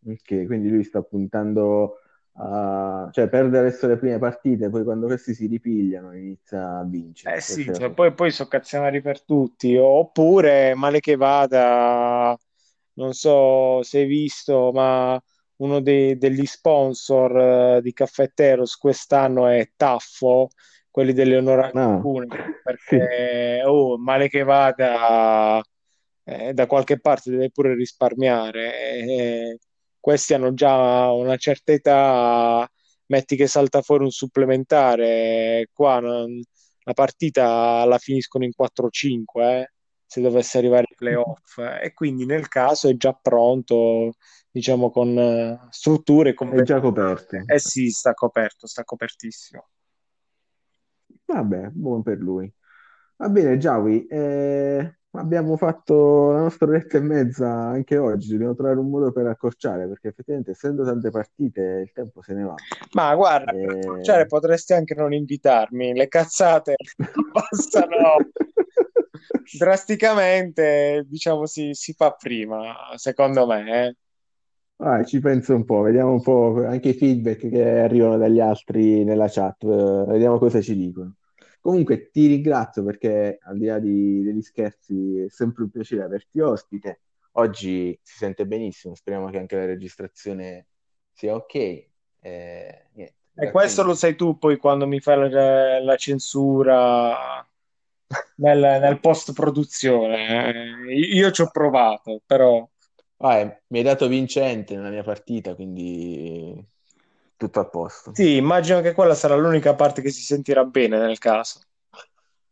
Ok, quindi lui sta puntando Uh, cioè perde adesso le prime partite, poi quando questi si ripigliano inizia a vincere. Eh sì, cioè, poi, poi sono cazzionari per tutti, oppure male che vada, non so se hai visto, ma uno dei, degli sponsor uh, di Caffetteros quest'anno è Taffo, quelli delle onoranti no. perché sì. oh, male che vada eh, da qualche parte deve pure risparmiare. Eh, questi hanno già una certa età, metti che salta fuori un supplementare, qua non, la partita la finiscono in 4-5, eh, se dovesse arrivare ai playoff, e quindi nel caso è già pronto, diciamo con uh, strutture È già coperto. Eh sì, sta coperto, sta copertissimo. Vabbè, buon per lui. Va bene, Giavi, eh, abbiamo fatto la nostra oretta e mezza anche oggi, dobbiamo trovare un modo per accorciare, perché effettivamente essendo tante partite il tempo se ne va. Ma guarda, e... per accorciare potresti anche non invitarmi, le cazzate passano drasticamente, diciamo si, si, fa prima, secondo me. Eh. Ah, ci penso un po', vediamo un po' anche i feedback che arrivano dagli altri nella chat, vediamo cosa ci dicono. Comunque ti ringrazio perché al di là di, degli scherzi è sempre un piacere averti ospite. Oggi si sente benissimo, speriamo che anche la registrazione sia ok. Eh, niente, e questo lo sai tu poi quando mi fai la, la censura nel, nel post produzione. Io ci ho provato, però. Ah, eh, mi hai dato vincente nella mia partita, quindi tutto a posto. Sì, immagino che quella sarà l'unica parte che si sentirà bene nel caso.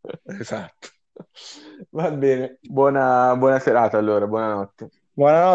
esatto. Va bene, buona, buona serata allora, buonanotte. Buonanotte.